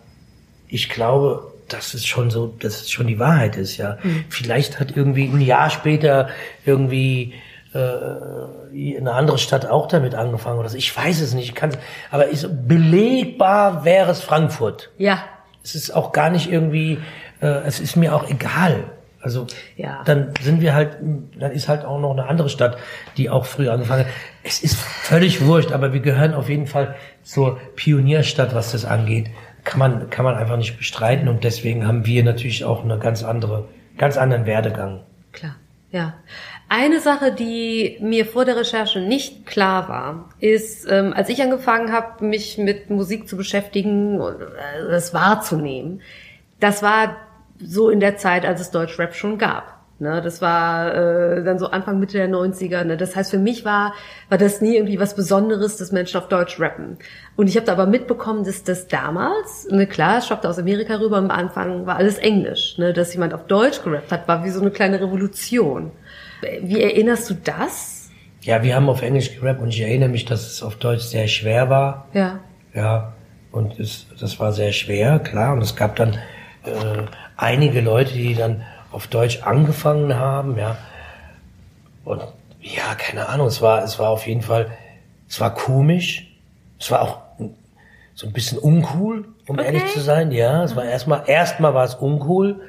ich glaube, dass es schon so, dass es schon die Wahrheit ist, ja. Mhm. Vielleicht hat irgendwie ein Jahr später irgendwie äh, eine andere Stadt auch damit angefangen oder so. Ich weiß es nicht, ich kann aber ist, belegbar wäre es Frankfurt. Ja. Es ist auch gar nicht irgendwie, äh, es ist mir auch egal. Also ja. dann sind wir halt, dann ist halt auch noch eine andere Stadt, die auch früher angefangen hat. Es ist völlig wurscht, aber wir gehören auf jeden Fall zur Pionierstadt, was das angeht. Kann man, kann man einfach nicht bestreiten und deswegen haben wir natürlich auch eine ganz andere, ganz anderen Werdegang. Klar, ja. Eine Sache, die mir vor der Recherche nicht klar war, ist, ähm, als ich angefangen habe, mich mit Musik zu beschäftigen und äh, das wahrzunehmen, das war so in der Zeit, als es Deutschrap schon gab. Ne, das war äh, dann so Anfang Mitte der 90er. Ne? Das heißt, für mich war, war das nie irgendwie was Besonderes, dass Menschen auf Deutsch rappen. Und ich habe da aber mitbekommen, dass das damals, ne, klar, es schwappte aus Amerika rüber, am Anfang war alles Englisch. Ne? Dass jemand auf Deutsch gerappt hat, war wie so eine kleine Revolution. Wie erinnerst du das? Ja, wir haben auf Englisch gerappt und ich erinnere mich, dass es auf Deutsch sehr schwer war. Ja. Ja, und es, das war sehr schwer, klar. Und es gab dann äh, einige Leute, die dann auf Deutsch angefangen haben, ja. Und ja, keine Ahnung, es war, es war auf jeden Fall, es war komisch, es war auch so ein bisschen uncool, um okay. ehrlich zu sein, ja. Es war erstmal, erstmal war es uncool,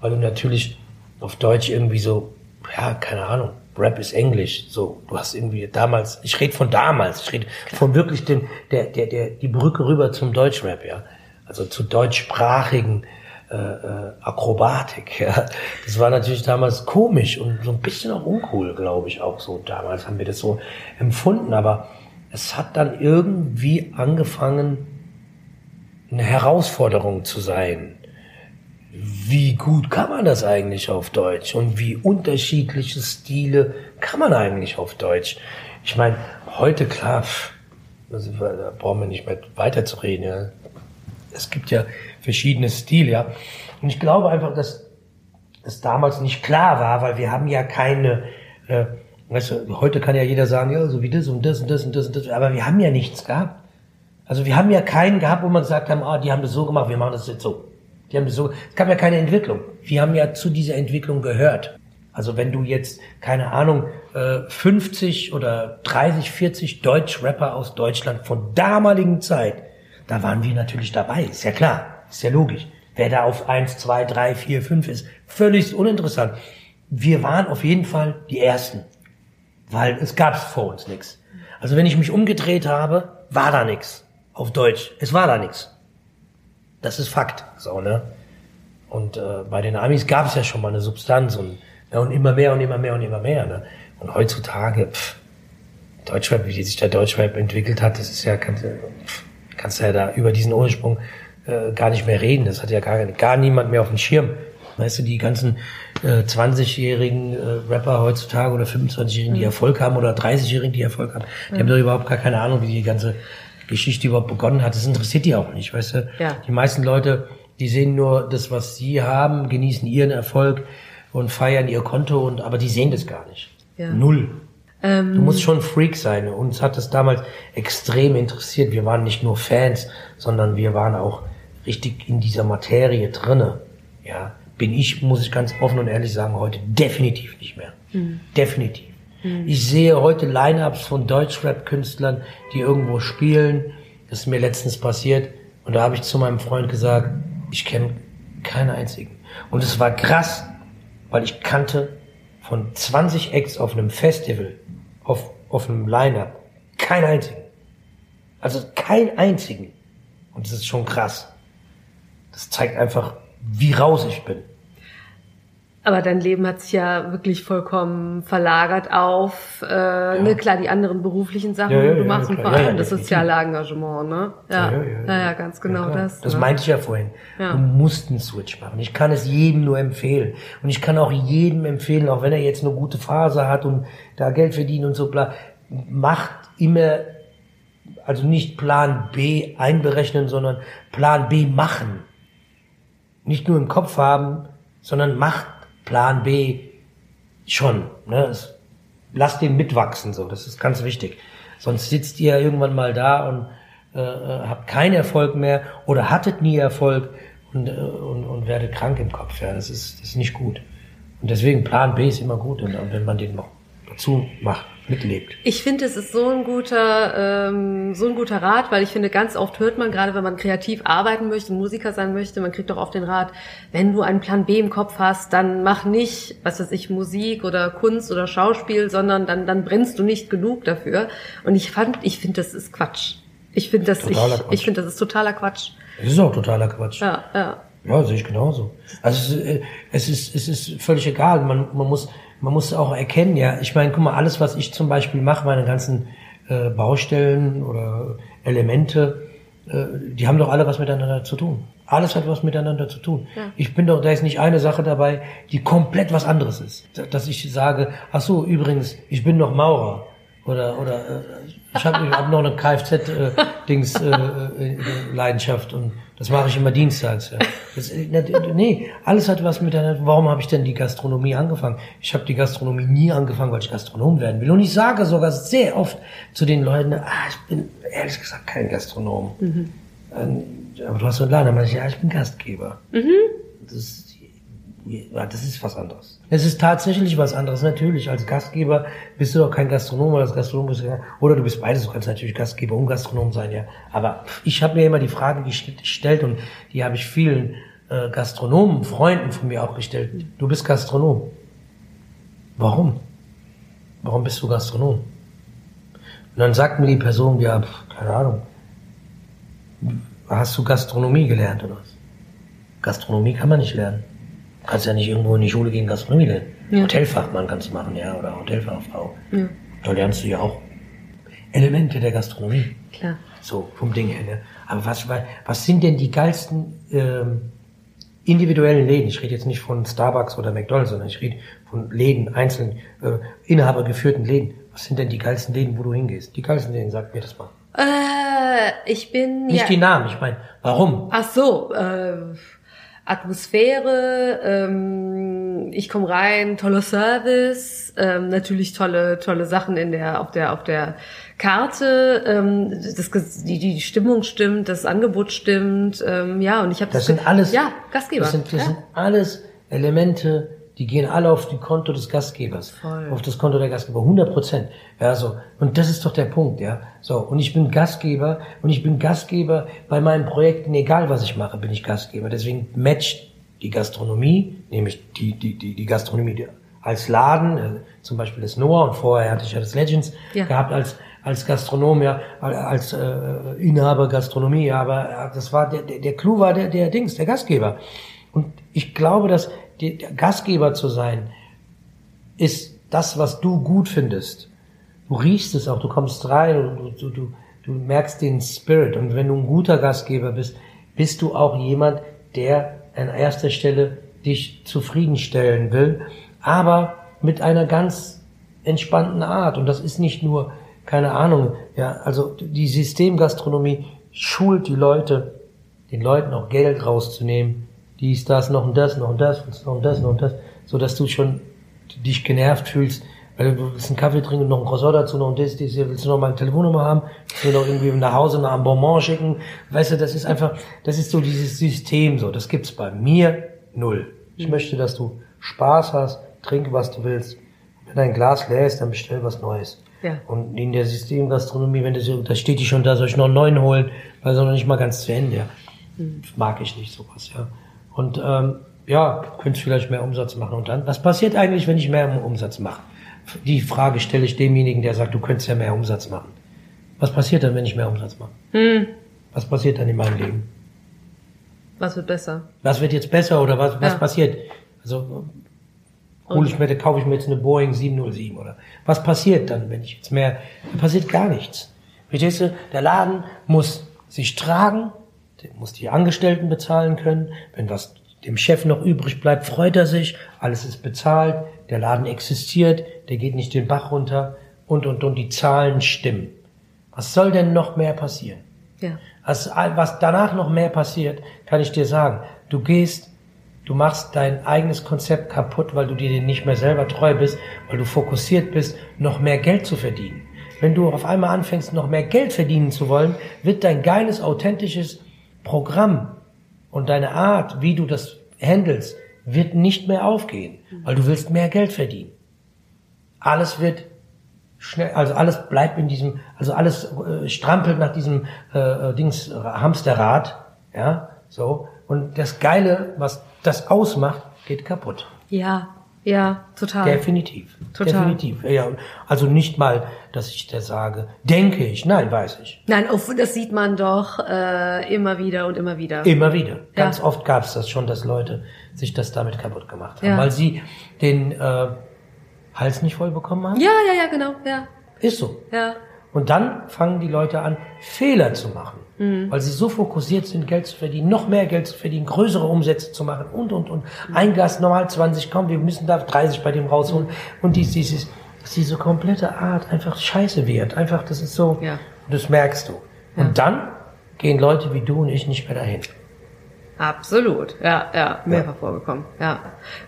weil du natürlich auf Deutsch irgendwie so, ja, keine Ahnung, Rap ist Englisch. So, du hast irgendwie damals, ich rede von damals, ich rede von wirklich den, der, der, der, die Brücke rüber zum Deutschrap, ja. Also zu deutschsprachigen äh, äh, Akrobatik. [LAUGHS] Ja. Das war natürlich damals komisch und so ein bisschen auch uncool, glaube ich, auch so. Damals haben wir das so empfunden, aber es hat dann irgendwie angefangen, eine Herausforderung zu sein. Wie gut kann man das eigentlich auf Deutsch und wie unterschiedliche Stile kann man eigentlich auf Deutsch? Ich meine, heute klar, da brauchen wir nicht mehr weiterzureden. Ja. Es gibt ja verschiedene Stile, ja. Und ich glaube einfach, dass es damals nicht klar war, weil wir haben ja keine, äh, weißt du, heute kann ja jeder sagen, ja, so wie das und das und das und das und das, aber wir haben ja nichts gehabt. Also wir haben ja keinen gehabt, wo man gesagt haben, ah, die haben das so gemacht, wir machen das jetzt so. Die haben das so, es gab ja keine Entwicklung. Wir haben ja zu dieser Entwicklung gehört. Also wenn du jetzt, keine Ahnung, 50 äh, oder 30, 40 Deutsch-Rapper aus Deutschland von damaligen Zeit, da waren wir natürlich dabei, ist ja klar, ist ja logisch. Wer da auf 1, 2, 3, 4, 5 ist, völlig uninteressant. Wir waren auf jeden Fall die Ersten, weil es gab vor uns nichts. Also wenn ich mich umgedreht habe, war da nichts auf Deutsch. Es war da nichts. Das ist Fakt. So, ne? Und äh, bei den Amis gab es ja schon mal eine Substanz und, ja, und immer mehr und immer mehr und immer mehr. Ne? Und heutzutage, pff, Deutschrap, wie sich der Deutschrap entwickelt hat, das ist ja, kannst, kannst du ja da über diesen Ursprung äh, gar nicht mehr reden. Das hat ja gar, gar niemand mehr auf dem Schirm. Weißt du, die ganzen äh, 20-jährigen äh, Rapper heutzutage oder 25-jährigen, die mhm. Erfolg haben oder 30-jährigen, die Erfolg haben, die mhm. haben doch überhaupt gar keine Ahnung, wie die ganze Geschichte überhaupt begonnen hat. Das interessiert die auch nicht, weißt du? Ja. Die meisten Leute, die sehen nur das, was sie haben, genießen ihren Erfolg und feiern ihr Konto und, aber die sehen das gar nicht. Ja. Null. Ähm, du musst schon Freak sein. Uns hat das damals extrem interessiert. Wir waren nicht nur Fans, sondern wir waren auch richtig in dieser Materie drinne. Ja, bin ich, muss ich ganz offen und ehrlich sagen, heute definitiv nicht mehr. Mhm. Definitiv. Mhm. Ich sehe heute Line-Ups von Deutschrap-Künstlern, die irgendwo spielen. Das ist mir letztens passiert. Und da habe ich zu meinem Freund gesagt, ich kenne keinen einzigen. Und es war krass, weil ich kannte von 20 Acts auf einem Festival, auf, auf einem Line-Up, keinen einzigen. Also keinen einzigen. Und das ist schon krass. Das zeigt einfach, wie raus ich bin. Aber dein Leben hat sich ja wirklich vollkommen verlagert auf, äh, ja. ne, klar, die anderen beruflichen Sachen, ja, ja, du machst und vor allem das soziale Engagement, ne? Ja, ja, ja, ja, ganz genau das. Das ne? meinte ich ja vorhin. Du musst einen Switch machen. Ich kann es jedem nur empfehlen. Und ich kann auch jedem empfehlen, auch wenn er jetzt eine gute Phase hat und da Geld verdient und so, bla, macht immer, also nicht Plan B einberechnen, sondern Plan B machen. Nicht nur im Kopf haben, sondern macht Plan B schon. Ne? Lasst den mitwachsen, so. Das ist ganz wichtig. Sonst sitzt ihr irgendwann mal da und äh, äh, habt keinen Erfolg mehr oder hattet nie Erfolg und, äh, und, und werdet krank im Kopf. Ja, das ist, das ist nicht gut. Und deswegen Plan B ist immer gut, wenn man den noch dazu macht mitlebt. Ich finde, es ist so ein guter, ähm, so ein guter Rat, weil ich finde, ganz oft hört man gerade, wenn man kreativ arbeiten möchte, Musiker sein möchte, man kriegt doch oft den Rat, wenn du einen Plan B im Kopf hast, dann mach nicht, was weiß ich, Musik oder Kunst oder Schauspiel, sondern dann, dann brennst du nicht genug dafür. Und ich fand, ich finde, das ist Quatsch. Ich finde, das, ich, ich finde, das ist totaler Quatsch. Es ist auch totaler Quatsch. Ja, ja. Ja, sehe ich genauso. Also es ist, es ist, es ist völlig egal. Man, man muss, man muss auch erkennen, ja, ich meine, guck mal, alles, was ich zum Beispiel mache, meine ganzen äh, Baustellen oder Elemente, äh, die haben doch alle was miteinander zu tun. Alles hat was miteinander zu tun. Ja. Ich bin doch, da ist nicht eine Sache dabei, die komplett was anderes ist. Dass ich sage, ach so, übrigens, ich bin noch Maurer. Oder, oder äh, ich habe hab noch eine Kfz-Dings-Leidenschaft äh, äh, und das mache ich immer dienstags. Ja. [LAUGHS] Das, nee, alles hat was miteinander. Warum habe ich denn die Gastronomie angefangen? Ich habe die Gastronomie nie angefangen, weil ich Gastronom werden will. Und ich sage sogar sehr oft zu den Leuten, ah, ich bin ehrlich gesagt kein Gastronom. Mhm. Ähm, aber du hast so einen Laden. Dann meine ich, ja, ich bin Gastgeber. Mhm. Das, ja, das ist was anderes. Es ist tatsächlich was anderes. Natürlich, als Gastgeber bist du doch kein Gastronom oder als Gastronom bist du, oder du bist beides. Du kannst natürlich Gastgeber und Gastronom sein, ja. Aber ich habe mir immer die Frage gestellt und die habe ich vielen äh, Gastronomen, Freunden von mir auch gestellt. Du bist Gastronom. Warum? Warum bist du Gastronom? Und dann sagt mir die Person, ja, keine Ahnung. Hast du Gastronomie gelernt oder was? Gastronomie kann man nicht lernen. Du kannst ja nicht irgendwo in die Schule gehen, Gastronomie lernen. Ja. Hotelfachmann kannst du machen, ja, oder Hotelfachfrau. Ja. Da lernst du ja auch Elemente der Gastronomie. Klar. So, vom Ding her. Ne? Aber was, was sind denn die geilsten ähm, individuellen Läden, ich rede jetzt nicht von Starbucks oder McDonalds, sondern ich rede von Läden, einzelnen, äh, inhabergeführten Läden. Was sind denn die geilsten Läden, wo du hingehst? Die geilsten Läden, sag mir das mal. Äh, ich bin Nicht ja. die Namen, ich meine, warum? Ach so, äh, Atmosphäre, ähm, ich komme rein, toller Service, ähm, natürlich tolle tolle Sachen in der auf der auf der Karte, ähm, das die die Stimmung stimmt, das Angebot stimmt, ähm, ja und ich habe Das sind alles, ja Gastgeber, das sind, das ja. sind alles Elemente, die gehen alle auf die Konto des Gastgebers, Voll. auf das Konto der Gastgeber, 100 Prozent. Ja, so. Und das ist doch der Punkt, ja. So. Und ich bin Gastgeber und ich bin Gastgeber bei meinen Projekten, egal was ich mache, bin ich Gastgeber. Deswegen matcht die Gastronomie, nämlich die, die, die, die Gastronomie die als Laden, äh, zum Beispiel das Noah und vorher hatte ich ja das Legends Ja. gehabt als, als Gastronom, ja, als äh, Inhaber Gastronomie, ja, aber ja, das war der, der, der Clou war der, der Dings, der Gastgeber. Und ich glaube, dass die, Gastgeber zu sein, ist das, was du gut findest. Du riechst es auch, du kommst rein und du, du, du merkst den Spirit. Und wenn du ein guter Gastgeber bist, bist du auch jemand, der an erster Stelle dich zufriedenstellen will, aber mit einer ganz entspannten Art. Und das ist nicht nur, keine Ahnung, ja, also die Systemgastronomie schult die Leute, den Leuten auch Geld rauszunehmen, dies, das, noch und das, noch und das, noch und das, noch und das, so dass du schon dich genervt fühlst, weil du willst einen Kaffee trinken noch ein Croissant dazu, noch und das, das, willst du noch mal eine Telefonnummer haben, willst du noch irgendwie nach Hause nach einem Bonbon schicken, weißt du, das ist einfach, das ist so dieses System so, das gibt's bei mir null. Ich möchte, dass du Spaß hast, trink was du willst. Wenn dein Glas leer ist, dann bestell was Neues. Ja. Und in der Systemgastronomie, wenn du so, da steht die schon da, soll ich noch einen neuen holen, weil sie noch nicht mal ganz zu Ende. Ja. Mag ich nicht sowas, ja. Und ähm, ja, könntest vielleicht mehr Umsatz machen. Und dann, was passiert eigentlich, wenn ich mehr Umsatz mache? Die Frage stelle ich demjenigen, der sagt, du könntest ja mehr Umsatz machen. Was passiert dann, wenn ich mehr Umsatz mache? Hm, Was passiert dann in meinem Leben? was wird besser? Was wird jetzt besser oder was, was Ja. passiert? Also hole ich mir, kaufe ich mir jetzt eine Boeing 707 oder was passiert dann, wenn ich jetzt mehr? Da passiert gar nichts. Verstehst du? Der Laden muss sich tragen, der muss die Angestellten bezahlen können. Wenn was dem Chef noch übrig bleibt, freut er sich. Alles ist bezahlt. Der Laden existiert. Der geht nicht den Bach runter und und und die Zahlen stimmen. Was soll denn noch mehr passieren? Ja. Was, was danach noch mehr passiert, kann ich dir sagen. Du gehst, du machst dein eigenes Konzept kaputt, weil du dir nicht mehr selber treu bist, weil du fokussiert bist, noch mehr Geld zu verdienen. Wenn du auf einmal anfängst, noch mehr Geld verdienen zu wollen, wird dein geiles, authentisches Programm und deine Art, wie du das handelst, wird nicht mehr aufgehen, weil du willst mehr Geld verdienen. Alles wird schnell, also alles bleibt in diesem, also alles äh, strampelt nach diesem äh, äh, Dings Hamsterrad, ja, so. Und das Geile, was das ausmacht, geht kaputt. Ja, ja, total. Definitiv. Total. Definitiv. Ja, also nicht mal, dass ich da sage, denke ich, nein, weiß ich. Nein, oh, das sieht man doch äh, immer wieder und immer wieder. Immer wieder. Ganz Ja. oft gab es das schon, dass Leute sich das damit kaputt gemacht haben, Ja. weil sie den äh, Hals nicht voll bekommen haben. Ja, ja, ja, genau, ja, Ist so. ja. Und dann fangen die Leute an, Fehler zu machen, Mhm. weil sie so fokussiert sind, Geld zu verdienen, noch mehr Geld zu verdienen, größere Umsätze zu machen und, und, und. Mhm. Ein Gast normal 20, komm, wir müssen da 30 bei dem rausholen. Mhm. Und dies, dieses, dass diese komplette Art einfach scheiße wird. Einfach, das ist so, Ja. das merkst du. Und dann gehen Leute wie du und ich nicht mehr dahin. Absolut, ja, ja, mehrfach vorgekommen, ja.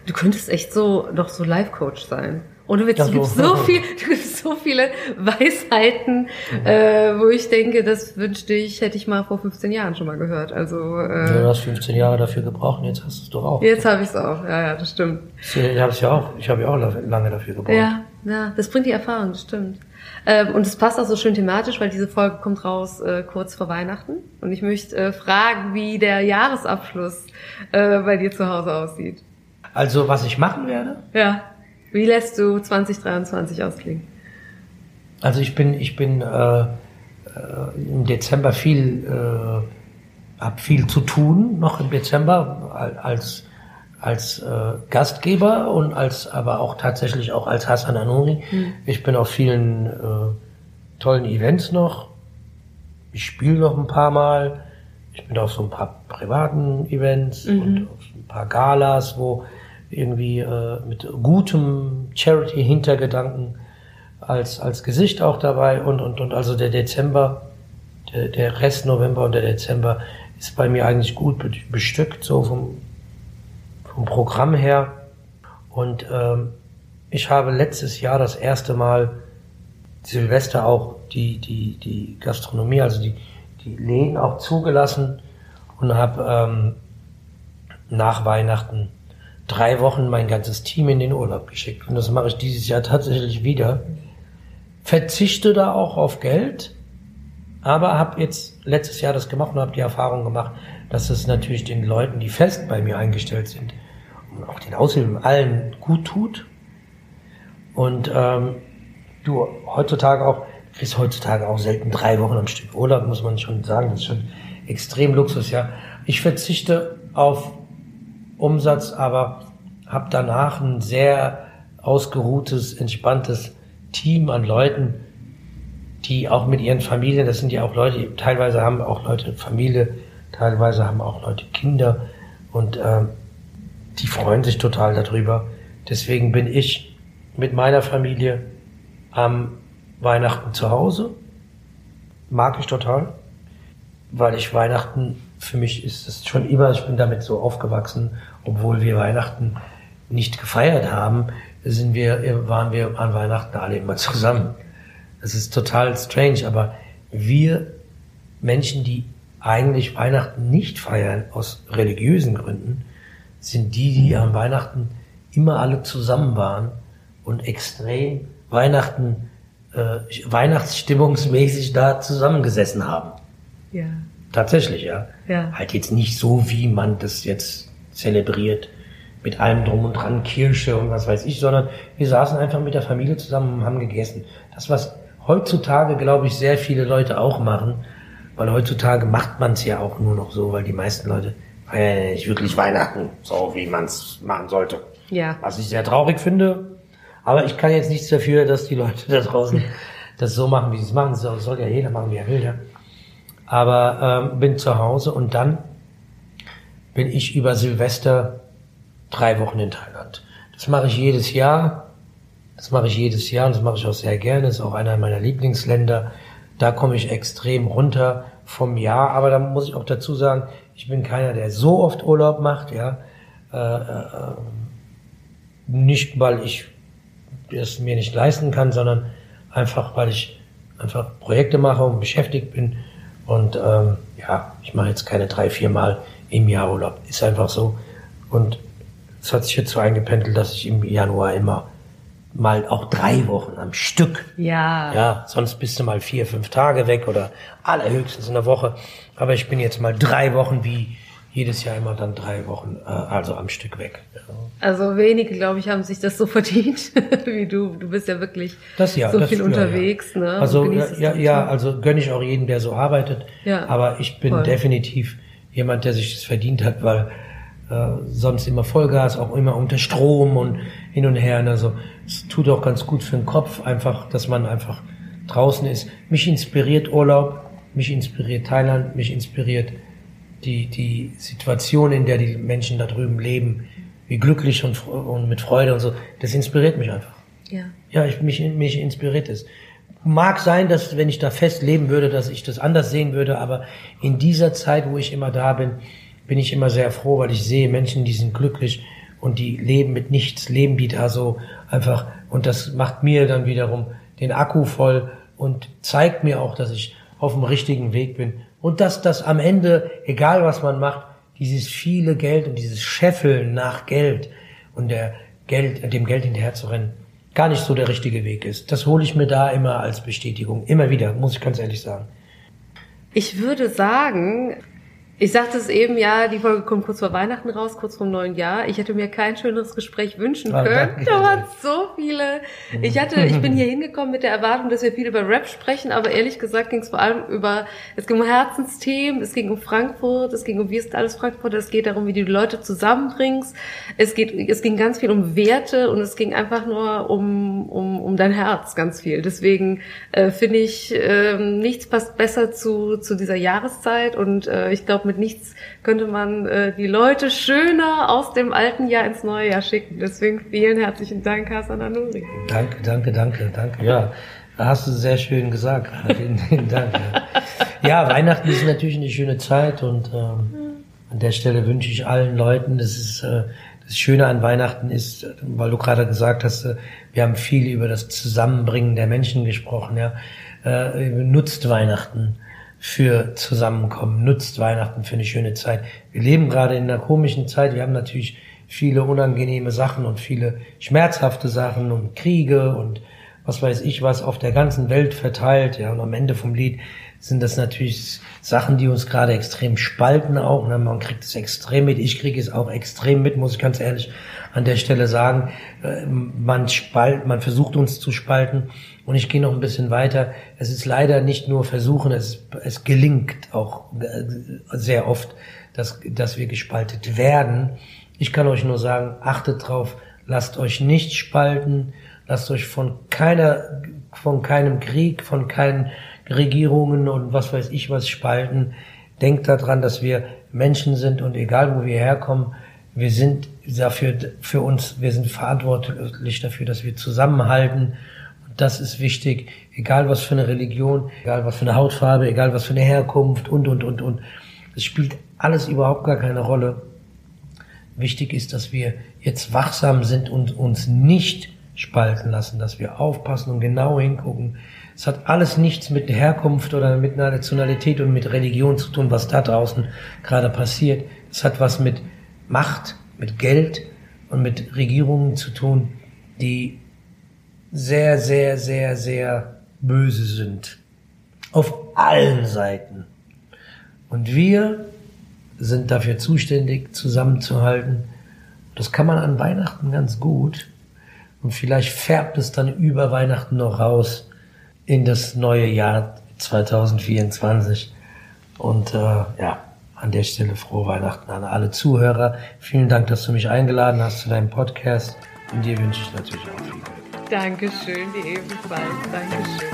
Du könntest echt so, doch so Life-Coach sein. Und du, Ja, du so. gibst so viel, [LAUGHS] du gibst so viele Weisheiten, äh, wo ich denke, das wünschte ich, hätte ich mal vor 15 Jahren schon mal gehört. Also Ja, äh, du hast 15 Jahre dafür gebraucht und jetzt hast du es doch auch. jetzt habe ich es auch. Ja, ja, das stimmt. Ich habe ja auch, ich habe ja auch lange dafür gebraucht. Ja, ja, das bringt die Erfahrung, das stimmt. Ähm, und es passt auch so schön thematisch, weil diese Folge kommt raus äh, kurz vor Weihnachten. Und ich möchte äh, fragen, wie der Jahresabschluss äh, bei dir zu Hause aussieht. Also, was ich machen werde, Ja. Wie lässt du 2023 ausklingen? Also ich bin, ich bin äh, äh, im Dezember viel, äh, hab viel zu tun, noch im Dezember al- als als äh, Gastgeber und als aber auch tatsächlich auch als Hassan Anouri. Ich bin auf vielen äh, tollen Events noch. Ich spiele noch ein paar Mal. ich bin auf so ein paar privaten Events mhm. und auf ein paar Galas, wo irgendwie äh, mit gutem Charity-Hintergedanken als, als Gesicht auch dabei und, und, und also der Dezember, der, der Rest November und der Dezember ist bei mir eigentlich gut bestückt, so vom, vom Programm her. Und ähm, ich habe letztes Jahr das erste Mal Silvester auch die, die, die Gastronomie, also die, die Läden auch zugelassen und habe ähm, nach Weihnachten drei Wochen mein ganzes Team in den Urlaub geschickt. Und das mache ich dieses Jahr tatsächlich wieder. Verzichte da auch auf Geld, aber habe jetzt letztes Jahr das gemacht und habe die Erfahrung gemacht, dass es natürlich den Leuten, die fest bei mir eingestellt sind, und auch den Aushilfen allen gut tut. Und ähm, du heutzutage auch, kriegst heutzutage auch selten drei Wochen am Stück Urlaub, muss man schon sagen. Das ist schon extrem Luxus, ja. Ich verzichte auf Umsatz, aber habe danach ein sehr ausgeruhtes, entspanntes Team an Leuten, die auch mit ihren Familien, das sind ja auch Leute, teilweise haben auch Leute Familie, teilweise haben auch Leute Kinder und ähm, die freuen sich total darüber. Deswegen bin ich mit meiner Familie am Weihnachten zu Hause. Mag ich total, weil ich Weihnachten, für mich ist es schon immer, ich bin damit so aufgewachsen, obwohl wir Weihnachten nicht gefeiert haben, sind wir, waren wir an Weihnachten alle immer zusammen. Das ist total strange, aber wir Menschen, die eigentlich Weihnachten nicht feiern, aus religiösen Gründen, sind die, die an Weihnachten immer alle zusammen waren und extrem Weihnachten, äh, Weihnachtsstimmungsmäßig da zusammengesessen haben. Ja. Tatsächlich, ja. ja. Halt jetzt nicht so, wie man das jetzt zelebriert, mit allem drum und dran, Kirsche und was weiß ich, sondern wir saßen einfach mit der Familie zusammen und haben gegessen. Das, was heutzutage, glaube ich, sehr viele Leute auch machen, weil heutzutage macht man es ja auch nur noch so, weil die meisten Leute feiern ja nicht wirklich Weihnachten, so wie man es machen sollte. Ja. Was ich sehr traurig finde, aber ich kann jetzt nichts dafür, dass die Leute da draußen [LAUGHS] das so machen, wie sie es machen. Das soll ja jeder machen, wie er will, ja. Aber ähm, bin zu Hause und dann bin ich über Silvester drei Wochen in Thailand. Das mache ich jedes Jahr. Das mache ich jedes Jahr und das mache ich auch sehr gerne. Das ist auch einer meiner Lieblingsländer. Da komme ich extrem runter vom Jahr. Aber da muss ich auch dazu sagen, ich bin keiner, der so oft Urlaub macht, ja. Äh, äh, nicht, weil ich es mir nicht leisten kann, sondern einfach, weil ich einfach Projekte mache und beschäftigt bin. Und ähm, ja, ich mache jetzt keine drei, vier Mal im Jahr Urlaub. Ist einfach so. Und es hat sich jetzt so eingependelt, dass ich im Januar immer mal auch drei Wochen am Stück. Ja. Ja, sonst bist du mal vier, fünf Tage weg oder allerhöchstens in der Woche. Aber ich bin jetzt mal drei Wochen wie jedes Jahr immer dann drei Wochen, äh, also am Stück weg. Ja. Also wenige, glaube ich, haben sich das so [LAUGHS] verdient wie du. Du bist ja wirklich das, ja, so das, viel ja, unterwegs. Ne? Also ja, ja, also gönne ich auch jeden, der so arbeitet. Ja, aber ich bin voll. definitiv jemand, der sich das verdient hat, weil äh, sonst immer Vollgas, auch immer unter Strom und hin und her. Also es tut auch ganz gut für den Kopf, einfach, dass man einfach draußen ist. Mich inspiriert Urlaub, mich inspiriert Thailand, mich inspiriert die, die Situation, in der die Menschen da drüben leben, wie glücklich und, und mit Freude und so, das inspiriert mich einfach. Ja. Ja, ich, mich, mich inspiriert es. Mag sein, dass wenn ich da fest leben würde, dass ich das anders sehen würde, aber in dieser Zeit, wo ich immer da bin, bin ich immer sehr froh, weil ich sehe Menschen, die sind glücklich und die leben mit nichts, leben die da so einfach. Und das macht mir dann wiederum den Akku voll und zeigt mir auch, dass ich auf dem richtigen Weg bin. Und dass das am Ende, egal was man macht, dieses viele Geld und dieses Scheffeln nach Geld und der Geld, dem Geld hinterher zu rennen, gar nicht so der richtige Weg ist. Das hole ich mir da immer als Bestätigung. Immer wieder, muss ich ganz ehrlich sagen. Ich würde sagen, ich sagte es eben, ja, die Folge kommt kurz vor Weihnachten raus, kurz vor dem neuen Jahr. Ich hätte mir kein schöneres Gespräch wünschen ah, können. [LAUGHS] Da waren so viele. Ich hatte, ich bin hier hingekommen mit der Erwartung, dass wir viel über Rap sprechen, aber ehrlich gesagt ging es vor allem über, es ging um Herzensthemen, es ging um Frankfurt, es ging um wie ist alles Frankfurt, es geht darum, wie du die Leute zusammenbringst. Es geht, es ging ganz viel um Werte und es ging einfach nur um, um, um dein Herz ganz viel. Deswegen äh, finde ich, äh, nichts passt besser zu, zu dieser Jahreszeit und äh, ich glaube, glaube, mit nichts könnte man äh, die Leute schöner aus dem alten Jahr ins neue Jahr schicken. Deswegen vielen herzlichen Dank, Hasan Anuri. Danke, danke, danke, danke. Ja, hast du sehr schön gesagt. [LAUGHS] Vielen, vielen Dank. Ja. Weihnachten ist natürlich eine schöne Zeit und ähm, an der Stelle wünsche ich allen Leuten, das ist äh, das Schöne an Weihnachten ist, weil du gerade gesagt hast, äh, wir haben viel über das Zusammenbringen der Menschen gesprochen, ja. Äh, nutzt Weihnachten für Zusammenkommen, nutzt Weihnachten für eine schöne Zeit. Wir leben gerade in einer komischen Zeit. Wir haben natürlich viele unangenehme Sachen und viele schmerzhafte Sachen und Kriege und was weiß ich was auf der ganzen Welt verteilt. Ja, und am Ende vom Lied sind das natürlich Sachen, die uns gerade extrem spalten auch. Ne? Man kriegt es extrem mit. Ich kriege es auch extrem mit, muss ich ganz ehrlich an der Stelle sagen. Äh, man spalt, man versucht uns zu spalten. Und ich gehe noch ein bisschen weiter. Es ist leider nicht nur versuchen, es, es gelingt auch äh, sehr oft, dass, dass wir gespaltet werden. Ich kann euch nur sagen, achtet drauf, lasst euch nicht spalten, lasst euch von keiner, von keinem Krieg, von keinen Regierungen und was weiß ich was spalten. Denkt daran, dass wir Menschen sind und egal wo wir herkommen, wir sind dafür, für uns, wir sind verantwortlich dafür, dass wir zusammenhalten. Das ist wichtig, egal was für eine Religion, egal was für eine Hautfarbe, egal was für eine Herkunft und, und, und, und. Es spielt alles überhaupt gar keine Rolle. Wichtig ist, dass wir jetzt wachsam sind und uns nicht spalten lassen, dass wir aufpassen und genau hingucken, es hat alles nichts mit Herkunft oder mit Nationalität und mit Religion zu tun, was da draußen gerade passiert. Es hat was mit Macht, mit Geld und mit Regierungen zu tun, die sehr, sehr, sehr, sehr böse sind. Auf allen Seiten. Und wir sind dafür zuständig, zusammenzuhalten. Das kann man an Weihnachten ganz gut. Und vielleicht färbt es dann über Weihnachten noch raus in das neue Jahr 2024. Und äh, ja, an der Stelle frohe Weihnachten an alle Zuhörer. Vielen Dank, dass du mich eingeladen hast zu deinem Podcast. Und dir wünsche ich natürlich auch viel Glück. Dankeschön, dir ebenfalls. Dankeschön.